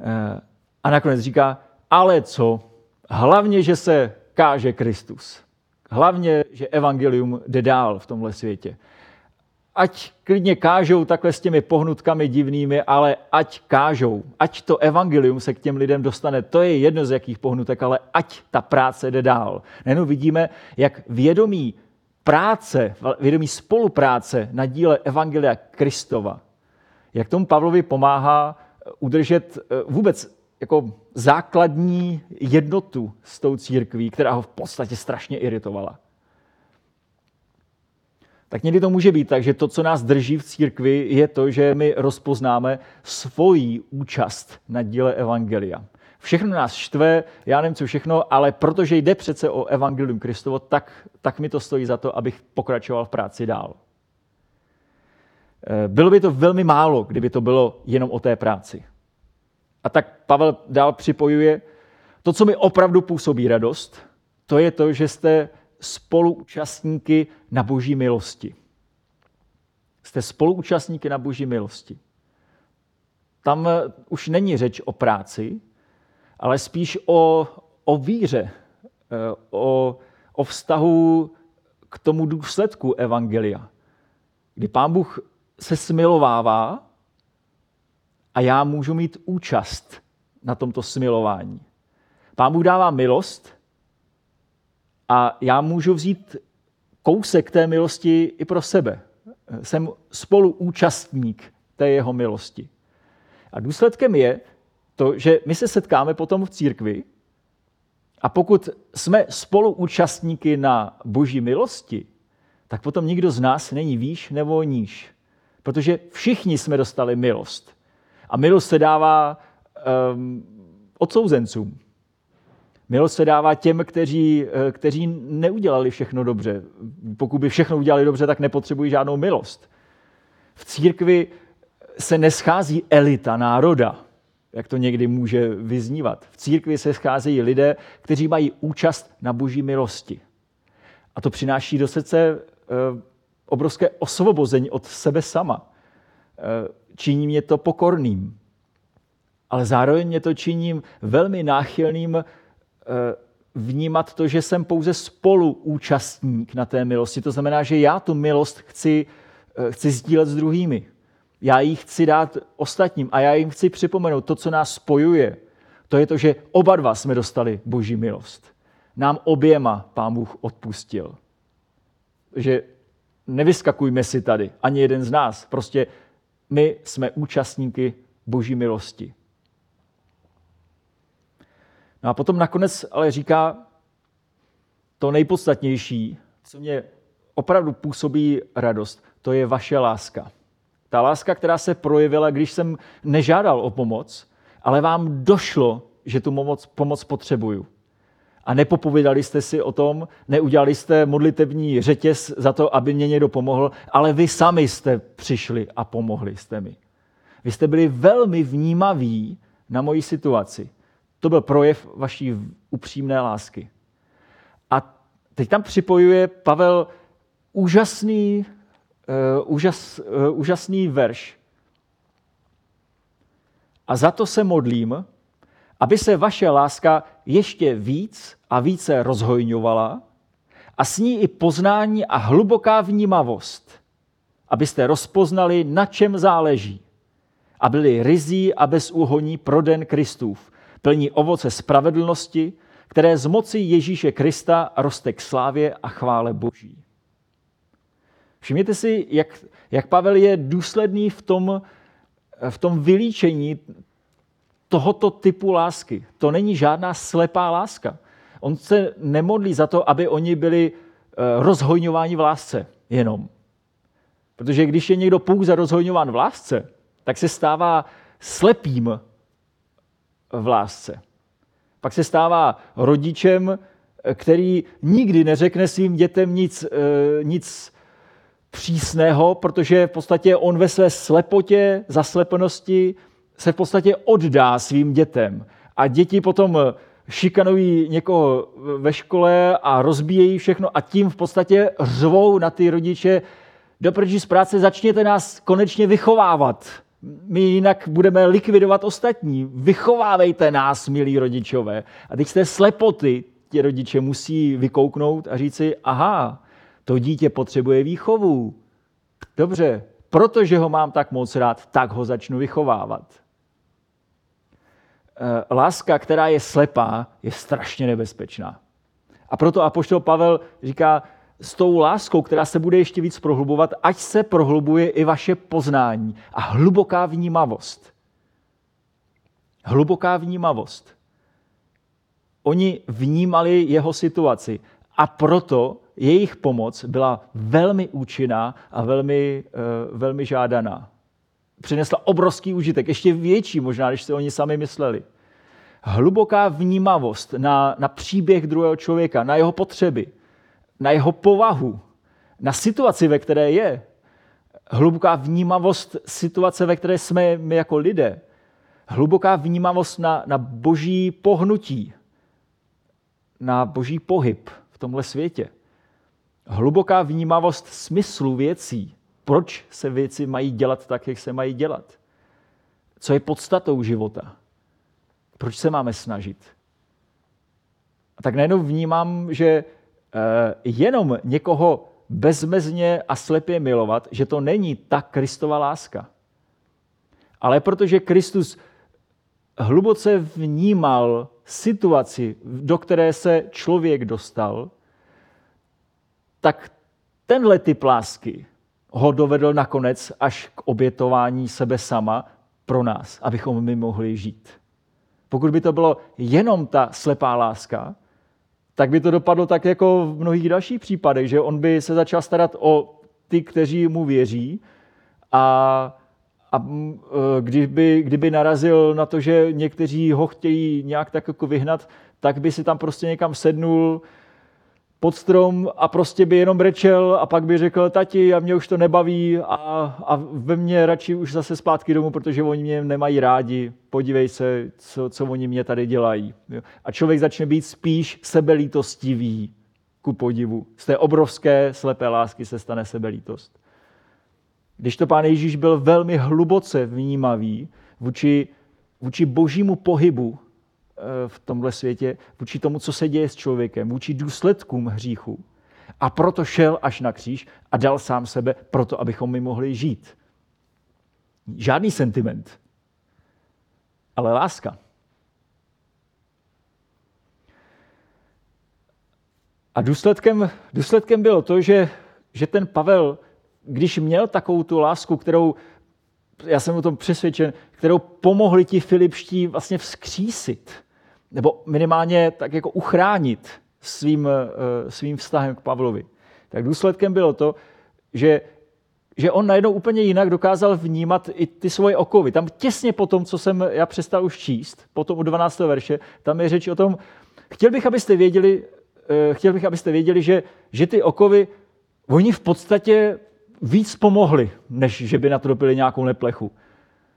Eh, a nakonec říká, ale co? Hlavně, že se káže Kristus. Hlavně, že evangelium jde dál v tomhle světě. Ať klidně kážou takhle s těmi pohnutkami divnými, ale ať kážou, ať to evangelium se k těm lidem dostane, to je jedno z jakých pohnutek, ale ať ta práce jde dál. Nejenom vidíme, jak vědomí práce, vědomí spolupráce na díle Evangelia Kristova, jak tomu Pavlovi pomáhá eh, udržet eh, vůbec jako základní jednotu s tou církví, která ho v podstatě strašně iritovala. Tak někdy to může být tak, že to, co nás drží v církvi, je to, že my rozpoznáme svoji účast na díle Evangelia všechno nás štve, já nevím co všechno, ale protože jde přece o Evangelium Kristovo, tak, tak mi to stojí za to, abych pokračoval v práci dál. Eh, bylo by to velmi málo, kdyby to bylo jenom o té práci. A tak Pavel dál připojuje, to, co mi opravdu působí radost, to je to, že jste spoluúčastníky na boží milosti. Jste spoluúčastníky na boží milosti. Tam eh, už není řeč o práci, ale spíš o, o víře, eh, o, o vztahu k tomu důsledku Evangelia, kdy Pán Bůh se smilovává a já můžu mít účast na tomto smilování. Pán Bůh dává milost a já můžu vzít kousek té milosti i pro sebe. Jsem spoluúčastník té jeho milosti. A důsledkem je, to, že my se setkáme potom v církvi A pokud jsme spoluúčastníky na boží milosti, tak potom nikdo z nás není výš nebo níž. Protože všichni jsme dostali milost. A milost se dává um, odsouzencům. Milost se dává těm, kteří, eh, kteří neudělali všechno dobře. Pokud by všechno udělali dobře, tak nepotřebují žádnou milost. V církvi se neschází elita národa, jak to někdy může vyznívat. V církvi se scházejí lidé, kteří mají účast na boží milosti. A to přináší do srdce eh, obrovské osvobození od sebe sama. Eh, činí mě to pokorným, ale zároveň mě to činím velmi náchylným vnímat to, že jsem pouze spoluúčastník na té milosti. To znamená, že já tu milost chci, eh, chci sdílet s druhými. Já ji chci dát ostatním a já jim chci připomenout to, co nás spojuje. To je to, že oba dva jsme dostali boží milost. Nám oběma pán Bůh odpustil. Že nevyskakujme si tady, ani jeden z nás. Prostě my jsme účastníky boží milosti. No a potom nakonec ale říká to nejpodstatnější, co mě opravdu působí radost, to je vaše láska. Ta láska, která se projevila, když jsem nežádal o pomoc, ale vám došlo, že tu pomoc, pomoc potřebuju. A nepopovídali jste si o tom, neudělali jste modlitební řetěz za to, aby mě někdo pomohl, ale vy sami jste přišli a pomohli jste mi. Vy jste byli velmi vnímaví na moji situaci. To byl projev vaší upřímné lásky. A teď tam připojuje Pavel úžasný, uh, úžas, uh, úžasný verš. A za to se modlím, aby se vaše láska ještě víc a více rozhojňovala a s ní i poznání a hluboká vnímavost, abyste rozpoznali, na čem záleží a byli rizí a bezúhoní pro den Kristův, plní ovoce spravedlnosti, které z moci Ježíše Krista roste k slávě a chvále Boží. Všimněte si, jak, jak Pavel je důsledný v tom, v tom vylíčení tohoto typu lásky. To není žádná slepá láska. On se nemodlí za to, aby oni byli eh, rozhojňováni v lásce jenom. Protože když je někdo pouze rozhojňován v lásce, tak se stává slepým v lásce. Pak se stává rodičem, který nikdy neřekne svým dětem nic, eh, nic přísného, protože v podstatě on ve své slepotě, zaslepenosti se v podstatě oddá svým dětem. A děti potom šikanují někoho ve škole a rozbíjejí všechno a tím v podstatě řvou na ty rodiče, do z práce začněte nás konečně vychovávat my jinak budeme likvidovat ostatní. Vychovávejte nás, milí rodičové. A teď z té slepoty ti rodiče musí vykouknout a říci, aha, to dítě potřebuje výchovu. Dobře, protože ho mám tak moc rád, tak ho začnu vychovávat. Eh, láska, která je slepá, je strašně nebezpečná. A proto apoštol Pavel říká, s tou láskou, která se bude ještě víc prohlubovat, ať se prohlubuje i vaše poznání a hluboká vnímavost. Hluboká vnímavost. Oni vnímali jeho situaci a proto jejich pomoc byla velmi účinná a velmi, eh, velmi žádaná. Přinesla obrovský užitek, ještě větší možná, než si oni sami mysleli. Hluboká vnímavost na, na příběh druhého člověka, na jeho potřeby, na jeho povahu, na situaci, ve které je. Hluboká vnímavost situace, ve které jsme my jako lidé. Hluboká vnímavost na, na boží pohnutí, na boží pohyb v tomhle světě. Hluboká vnímavost smyslu věcí. Proč se věci mají dělat tak, jak se mají dělat? Co je podstatou života? Proč se máme snažit? A tak najednou vnímám, že jenom někoho bezmezně a slepě milovat, že to není ta Kristova láska. Ale protože Kristus hluboce vnímal situaci, do které se člověk dostal, tak tenhle typ lásky ho dovedl nakonec až k obětování sebe sama pro nás, abychom my mohli žít. Pokud by to bylo jenom ta slepá láska, tak by to dopadlo tak jako v mnohých dalších případech, že on by se začal starat o ty, kteří mu věří. A, a e, kdyby, kdyby narazil na to, že někteří ho chtějí nějak tak jako vyhnat, tak by si tam prostě někam sednul, pod strom a prostě by jenom brečel a pak by řekl, tati, a mě už to nebaví a, a ve mně radši už zase zpátky domů, protože oni mě nemají rádi. Podívej se, co, co oni mě tady dělají. A člověk začne být spíš sebelítostivý ku podivu. Z té obrovské slepé lásky se stane sebelítost. Když to pán Ježíš byl velmi hluboce vnímavý vůči, vůči božímu pohybu v tomhle světě, vůči tomu, co se děje s člověkem, vůči důsledkům hříchu. A proto šel až na kříž a dal sám sebe proto, abychom my mohli žít. Žádný sentiment, ale láska. A důsledkem, důsledkem bylo to, že, že ten Pavel, když měl takovou tu lásku, kterou, já jsem o tom přesvědčen, kterou pomohli ti filipští vlastně vzkřísit, nebo minimálně tak jako uchránit svým, eh, svým vztahem k Pavlovi. Tak důsledkem bylo to, že, že on najednou úplně jinak dokázal vnímat i ty svoje okovy. Tam těsně po tom, co jsem já přestal už číst, potom u 12. verše, tam je řeč o tom, chtěl bych, abyste věděli, eh, chtěl bych, abyste věděli, že, že ty okovy, oni v podstatě víc pomohli, než že by na to dopili nějakou neplechu.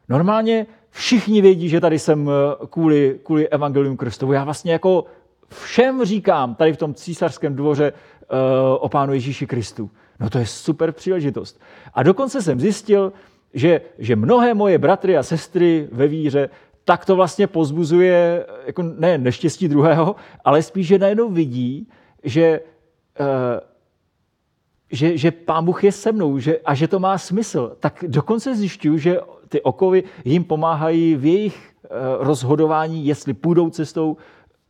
Normálně všichni vědí, že tady jsem eh, kvůli, kvůli Evangelium Kristovu. Já vlastně jako všem říkám tady v tom císařském dvoře uh, o Pánu Ježíši Kristu. No to je super příležitost. A dokonce jsem zjistil, že, že mnohé moje bratry a sestry ve víře tak to vlastně pozbuzuje jako ne neštěstí druhého, ale spíš, že najednou vidí, že, uh, že, že Pán Bůh je se mnou že, a že to má smysl. Tak dokonce zjišťuju, že ty okovy jim pomáhají v jejich eh, rozhodování, jestli půjdou cestou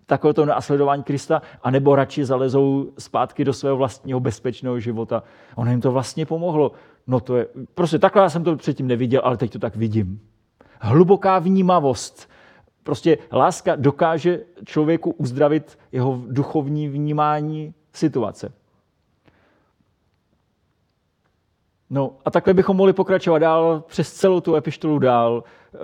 takovéto následování Krista, anebo radši zalezou zpátky do svého vlastního bezpečného života. Ono jim to vlastně pomohlo. No to je, prostě takhle já jsem to předtím neviděl, ale teď to tak vidím. Hluboká vnímavost. Prostě láska dokáže člověku uzdravit jeho duchovní vnímání situace. No a takhle bychom mohli pokračovat dál přes celou tu epištolu dál. E,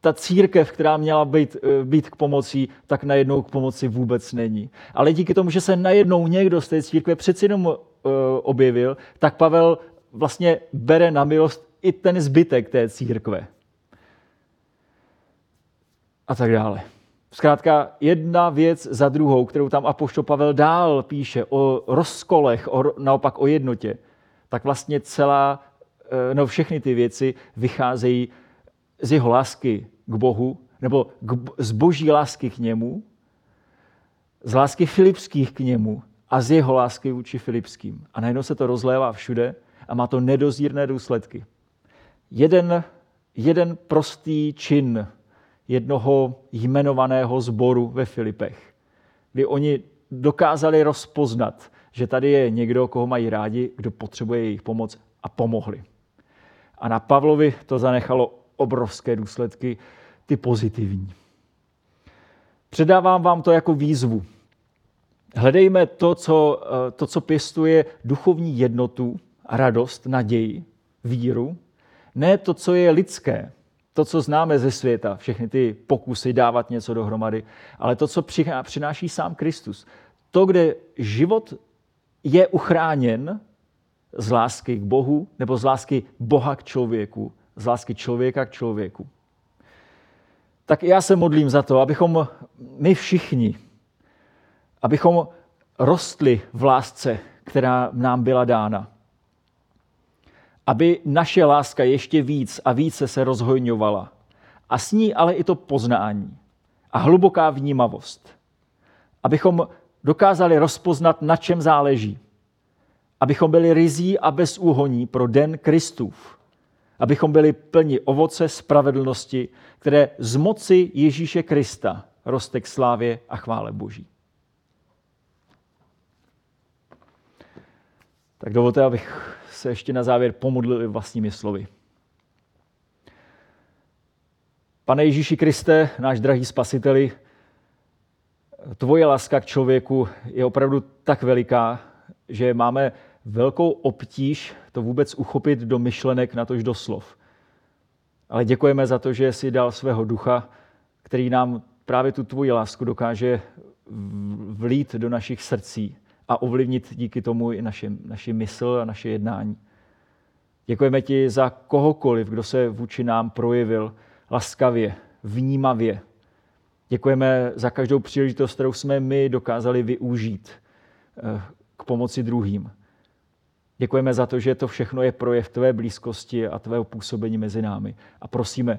ta církev, která měla být, e, být k pomoci, tak najednou k pomoci vůbec není. Ale díky tomu, že se najednou někdo z té církve přeci jenom e, objevil, tak Pavel vlastně bere na milost i ten zbytek té církve. A tak dále. Zkrátka jedna věc za druhou, kterou tam Apoštol Pavel dál píše o rozkolech, o, naopak o jednotě tak vlastně celá, eh, no všechny ty věci vycházejí z jeho lásky k Bohu, nebo k, z boží lásky k němu, z lásky filipských k němu a z jeho lásky vůči filipským. A najednou se to rozlévá všude a má to nedozírné důsledky. Jeden, jeden prostý čin jednoho jmenovaného zboru ve Filipech, kdy oni dokázali rozpoznat, že tady je někdo, koho mají rádi, kdo potřebuje jejich pomoc a pomohli. A na Pavlovi to zanechalo obrovské důsledky, ty pozitivní. Předávám vám to jako výzvu. Hledejme to, co, eh, to, co pěstuje duchovní jednotu, radost, naději, víru. Ne to, co je lidské, to, co známe ze světa, všechny ty pokusy dávat něco dohromady, ale to, co přináší sám Kristus. To, kde život je uchráněn z lásky k Bohu nebo z lásky Boha k člověku, z lásky člověka k člověku. Tak já se modlím za to, abychom my všichni, abychom rostli v lásce, která nám byla dána. Aby naše láska ještě víc a více se rozhojňovala. A s ní ale i to poznání a hluboká vnímavost. Abychom dokázali rozpoznat, na čem záleží. Abychom byli rizí a bezúhoní pro den Kristův. Abychom byli plni ovoce spravedlnosti, které z moci Ježíše Krista roste k slávě a chvále Boží. Tak dovolte, abych se ještě na závěr pomodlil vlastními slovy. Pane Ježíši Kriste, náš drahý spasiteli, Tvoje láska k člověku je opravdu tak veliká, že máme velkou obtíž to vůbec uchopit do myšlenek, na tož do slov. Ale děkujeme za to, že jsi dal svého ducha, který nám právě tu tvoji lásku dokáže vlít do našich srdcí a ovlivnit díky tomu i naše, naše mysl a naše jednání. Děkujeme ti za kohokoliv, kdo se vůči nám projevil laskavě, vnímavě. Děkujeme za každou příležitost, kterou jsme my dokázali využít eh, k pomoci druhým. Děkujeme za to, že to všechno je projev tvé blízkosti a tvého působení mezi námi. A prosíme,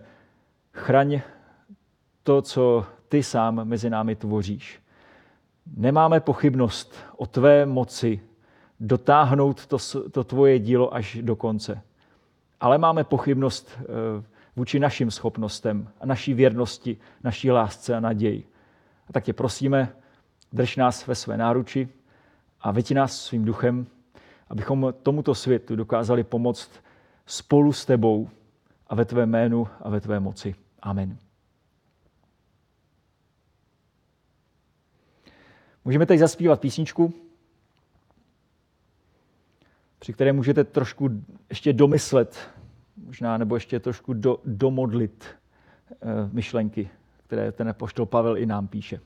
chraň to, co ty sám mezi námi tvoříš. Nemáme pochybnost o tvé moci dotáhnout to, to tvoje dílo až do konce. Ale máme pochybnost eh, vůči našim schopnostem a naší věrnosti, naší lásce a naději. A tak tě prosíme, drž nás ve své náruči a veď nás svým duchem, abychom tomuto světu dokázali pomoct spolu s tebou a ve tvé jménu a ve tvé moci. Amen. Můžeme teď zaspívat písničku, při které můžete trošku ještě domyslet, možná nebo ještě trošku do, domodlit uh, myšlenky, které ten poštol Pavel i nám píše.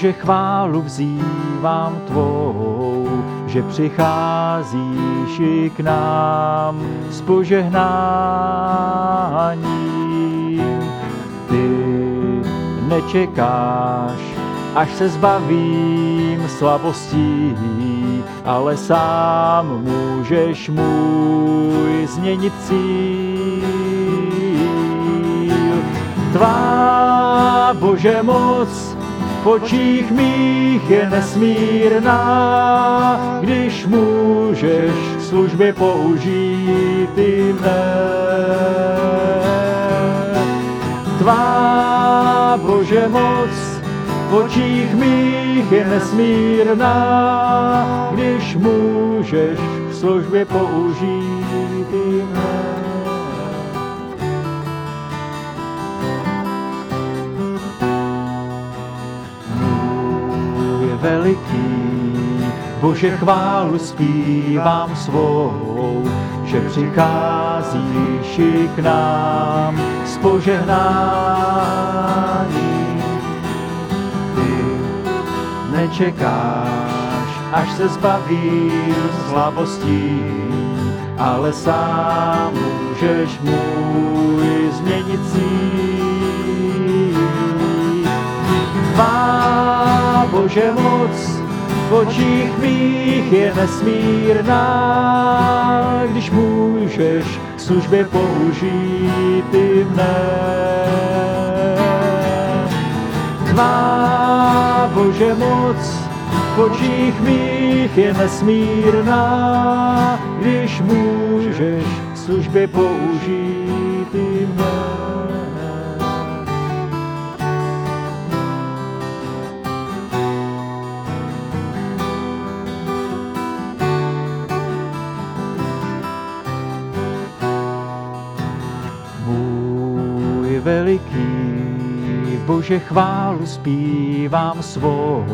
Bože chválu vzývám tvou, že přicházíš i k nám s požehnáním. Ty nečekáš, až se zbavím slabostí, ale sám můžeš můj změnit cíl. Tvá Bože moc v očích mých je nesmírná, když můžeš k službě použít i mne. Tvá Bože moc v očích mých je nesmírná, když můžeš k službě použít i mne. Veliký. Bože, chválu zpívám svou, že přicházíš k nám s požehnáním. Ty nečekáš, až se zbavím slabostí, ale sám můžeš můj změnit cíl. Tvá Bože moc v očích mých je nesmírná, když můžeš k službě použít i mne. Tvá Bože moc v očích mých je nesmírná, když můžeš k službě použít veliký, Bože chválu zpívám svou,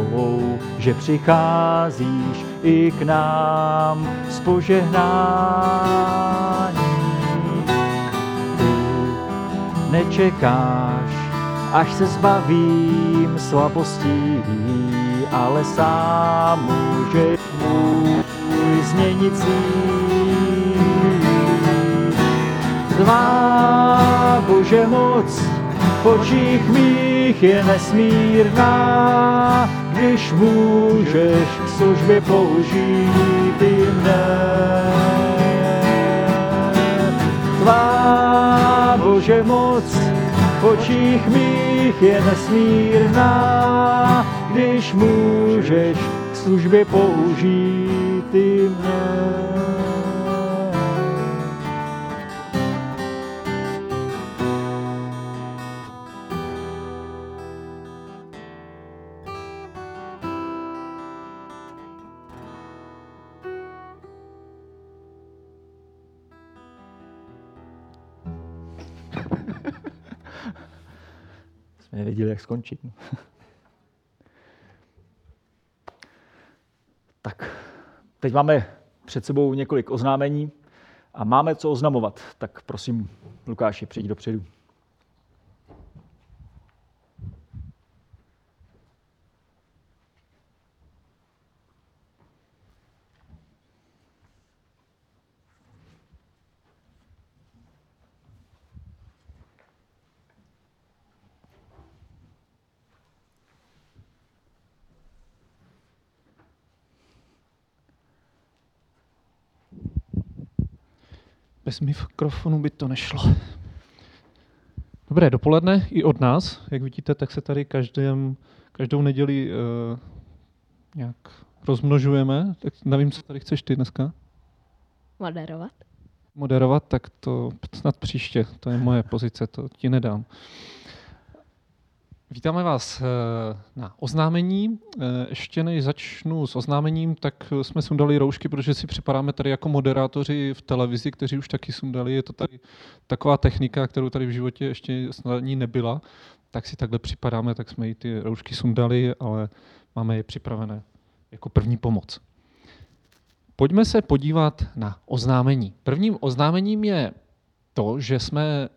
že přicházíš i k nám s požehnáním. Ty nečekáš, až se zbavím slabostí, ale sám můžeš můj změnit Tvá očích mých je nesmírná, když můžeš k službě použít i mne. Tvá Bože moc v očích mých je nesmírná, když můžeš k službě použít i mě. Nevěděli, jak skončit. tak, teď máme před sebou několik oznámení a máme co oznamovat. Tak prosím, Lukáši, přijď dopředu. Bez mikrofonu by to nešlo. Dobré dopoledne i od nás. Jak vidíte, tak se tady každém, každou neděli uh, nějak rozmnožujeme. Tak nevím, co tady chceš ty dneska. Moderovat? Moderovat, tak to snad příště. To je moje pozice, to ti nedám. Vítáme vás eh, na oznámení. Eh, ještě než začnu s oznámením, tak jsme sundali roušky, protože si připadáme tady jako moderátoři v televizi, kteří už taky sundali. Je to tady taková technika, kterou tady v životě ještě snad ní nebyla. Tak si takhle připadáme, tak jsme i ty roušky sundali, ale máme je připravené jako první pomoc. Pojďme se podívat na oznámení. Prvním oznámením je to, že jsme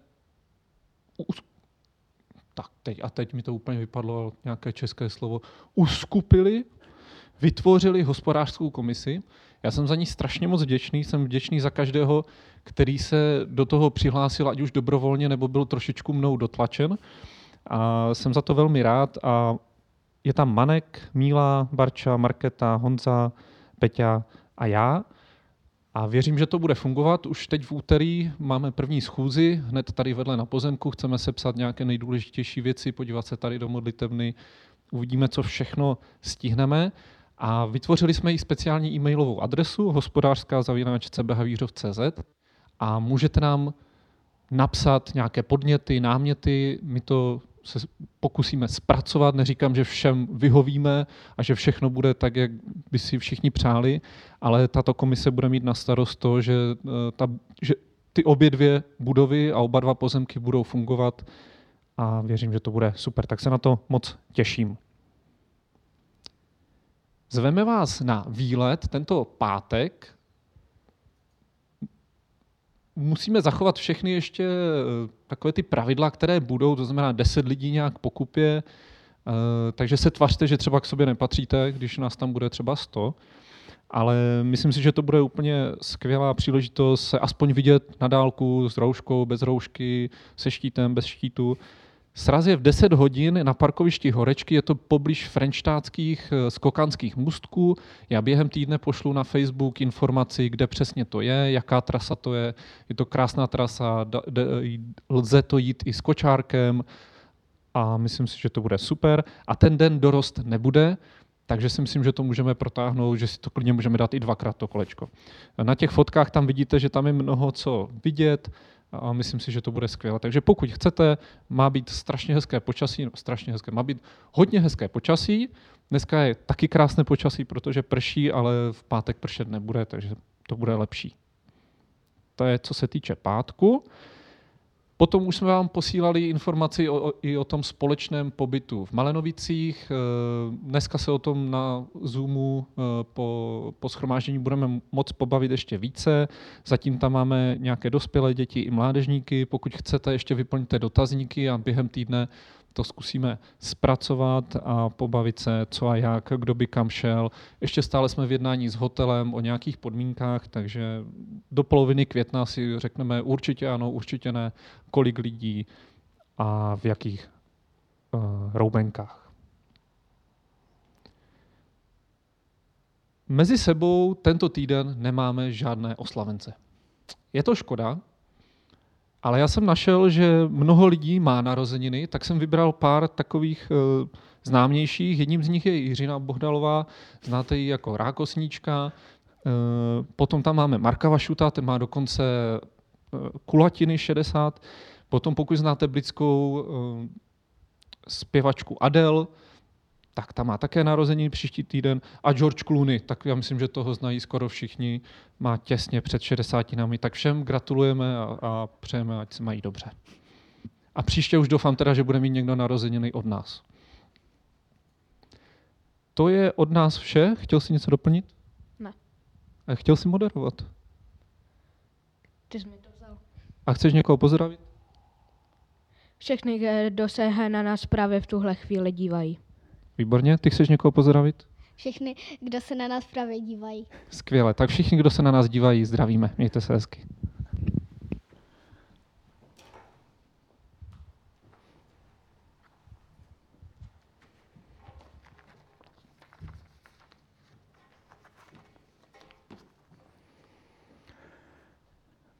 tak teď, a teď mi to úplně vypadlo nějaké české slovo, uskupili, vytvořili hospodářskou komisi. Já jsem za ní strašně moc vděčný, jsem vděčný za každého, který se do toho přihlásil, ať už dobrovolně, nebo byl trošičku mnou dotlačen. A jsem za to velmi rád a je tam Manek, Míla, Barča, Marketa, Honza, Peťa a já. A věřím, že to bude fungovat. Už teď v úterý máme první schůzi, hned tady vedle na pozemku. Chceme sepsat nějaké nejdůležitější věci, podívat se tady do modlitevny. Uvidíme, co všechno stihneme. A vytvořili jsme i speciální e-mailovou adresu hospodářská zavináč.cbhavířov.cz a můžete nám napsat nějaké podněty, náměty. My to se pokusíme zpracovat. Neříkám, že všem vyhovíme a že všechno bude tak, jak by si všichni přáli, ale tato komise bude mít na starost to, že, eh, ta, že ty obě dvě budovy a oba dva pozemky budou fungovat a věřím, že to bude super. Tak se na to moc těším. Zveme vás na výlet tento pátek musíme zachovat všechny ještě eh, takové ty pravidla, které budou, to znamená 10 lidí nějak pokupě, eh, takže se tvařte, že třeba k sobě nepatříte, když nás tam bude třeba 100. Ale myslím si, že to bude úplně skvělá příležitost se aspoň vidět na dálku s rouškou, bez roušky, se štítem, bez štítu. Sraz je v 10 hodin na parkovišti Horečky, je to poblíž frenštátských eh, skokanských můstků. Já během týdne pošlu na Facebook informaci, kde přesně to je, jaká trasa to je. Je to krásná trasa, lze to jít i s kočárkem a myslím si, že to bude super. A ten den dorost nebude, takže si myslím, že to můžeme protáhnout, že si to klidně můžeme dát i dvakrát to kolečko. Na těch fotkách tam vidíte, že tam je mnoho co vidět, a myslím si, že to bude skvělé. Takže pokud chcete, má být strašně hezké počasí, no, strašně hezké, má být hodně hezké počasí. Dneska je taky krásné počasí, protože prší, ale v pátek pršet nebude, takže to bude lepší. To je, co se týče pátku. Potom už jsme vám posílali informaci o, o, i o tom společném pobytu v Malenovicích. Eh, dneska se o tom na Zoomu eh, po, po schromáždění budeme moc pobavit ještě více. Zatím tam máme nějaké dospělé děti i mládežníky. Pokud chcete, ještě vyplňte dotazníky a během týdne to zkusíme zpracovat a pobavit se, co a jak, kdo by kam šel. Ještě stále jsme v jednání s hotelem o nějakých podmínkách, takže do poloviny května si řekneme určitě ano, určitě ne, kolik lidí a v jakých uh, roubenkách. Mezi sebou tento týden nemáme žádné oslavence. Je to škoda, ale já jsem našel, že mnoho lidí má narozeniny, tak jsem vybral pár takových e, známějších. Jedním z nich je Jiřina Bohdalová, znáte ji jako rákosníčka. E, potom tam máme Marka Vašuta, ten má dokonce e, kulatiny 60. Potom pokud znáte britskou zpěvačku Adele, tak ta má také narození příští týden. A George Clooney, tak já myslím, že toho znají skoro všichni, má těsně před 60 nami. Tak všem gratulujeme a, a přejeme, ať se mají dobře. A příště už doufám teda, že bude mít někdo narozeniny od nás. To je od nás vše. Chtěl jsi něco doplnit? Ne. A chtěl jsi moderovat? Ty jsi mi to vzal. A chceš někoho pozdravit? Všechny, kdo se na nás právě v tuhle chvíli dívají. Výborně. Ty chceš někoho pozdravit? Všechny, kdo se na nás právě dívají. Skvěle. Tak všichni, kdo se na nás dívají, zdravíme. Mějte se hezky.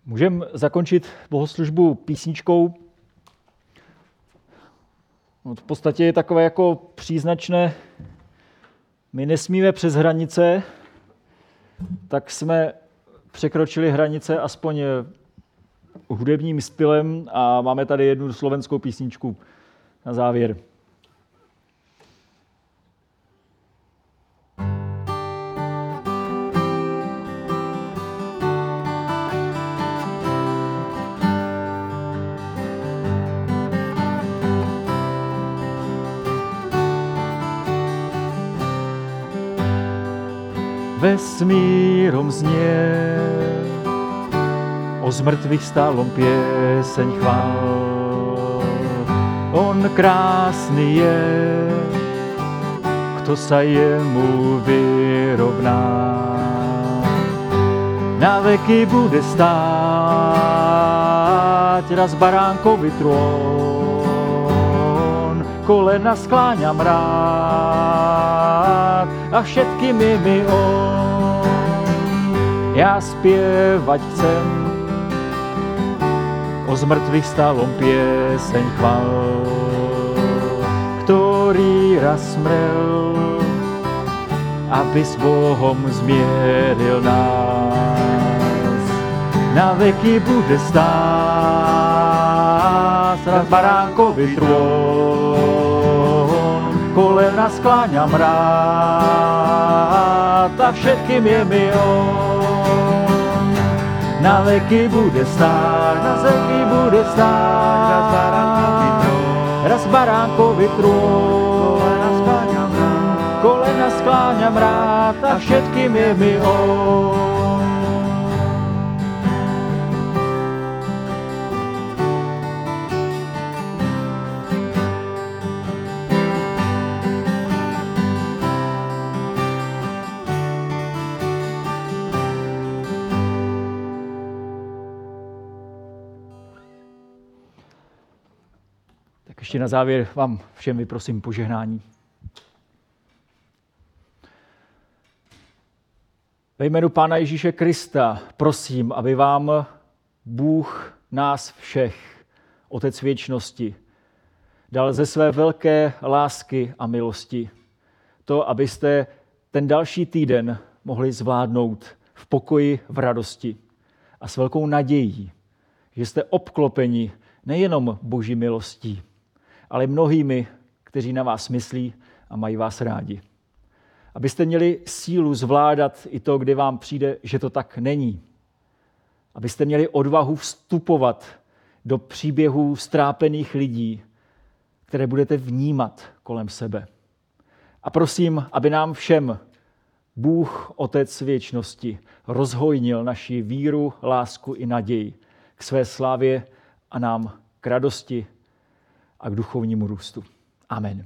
Můžeme zakončit bohoslužbu písničkou. No, v podstatě je takové jako příznačné, my nesmíme přes hranice, tak jsme překročili hranice aspoň hudebním stylem a máme tady jednu slovenskou písničku na závěr. Vesmírom znie. O zmrtvých stálom pieseň chvál. On krásny je, kto sa jemu vyrovná. Na veky bude stáť raz baránkový trón. Kolena skláňam rád a všetkými mi on. Ja spievať chcem o zmrtvých stálom pieseň chval, ktorý raz smrel, aby s Bohom zmieril nás. Na veky bude stát raz baránkový trón, kolena skláňam rád a všetkým je mi on. Na veky bude stát, na veky bude stát, raz skláňam rád, kolena skláňam rád a všetkým je mi on. Ještě na závěr vám všem vyprosím požehnání. Ve jménu Pána Ježíše Krista prosím, aby vám Bůh nás všech, Otec věčnosti, dal ze své velké lásky a milosti to, abyste ten další týden mohli zvládnout v pokoji, v radosti a s velkou nadějí, že jste obklopeni nejenom boží milostí, ale mnohými, kteří na vás myslí a mají vás rádi. Abyste měli sílu zvládat i to, kdy vám přijde, že to tak není. Abyste měli odvahu vstupovat do příběhů strápených lidí, které budete vnímat kolem sebe. A prosím, aby nám všem Bůh, Otec věčnosti, rozhojnil naši víru, lásku i naději k své slávě a nám k radosti a k duchovnímu růstu. Amen.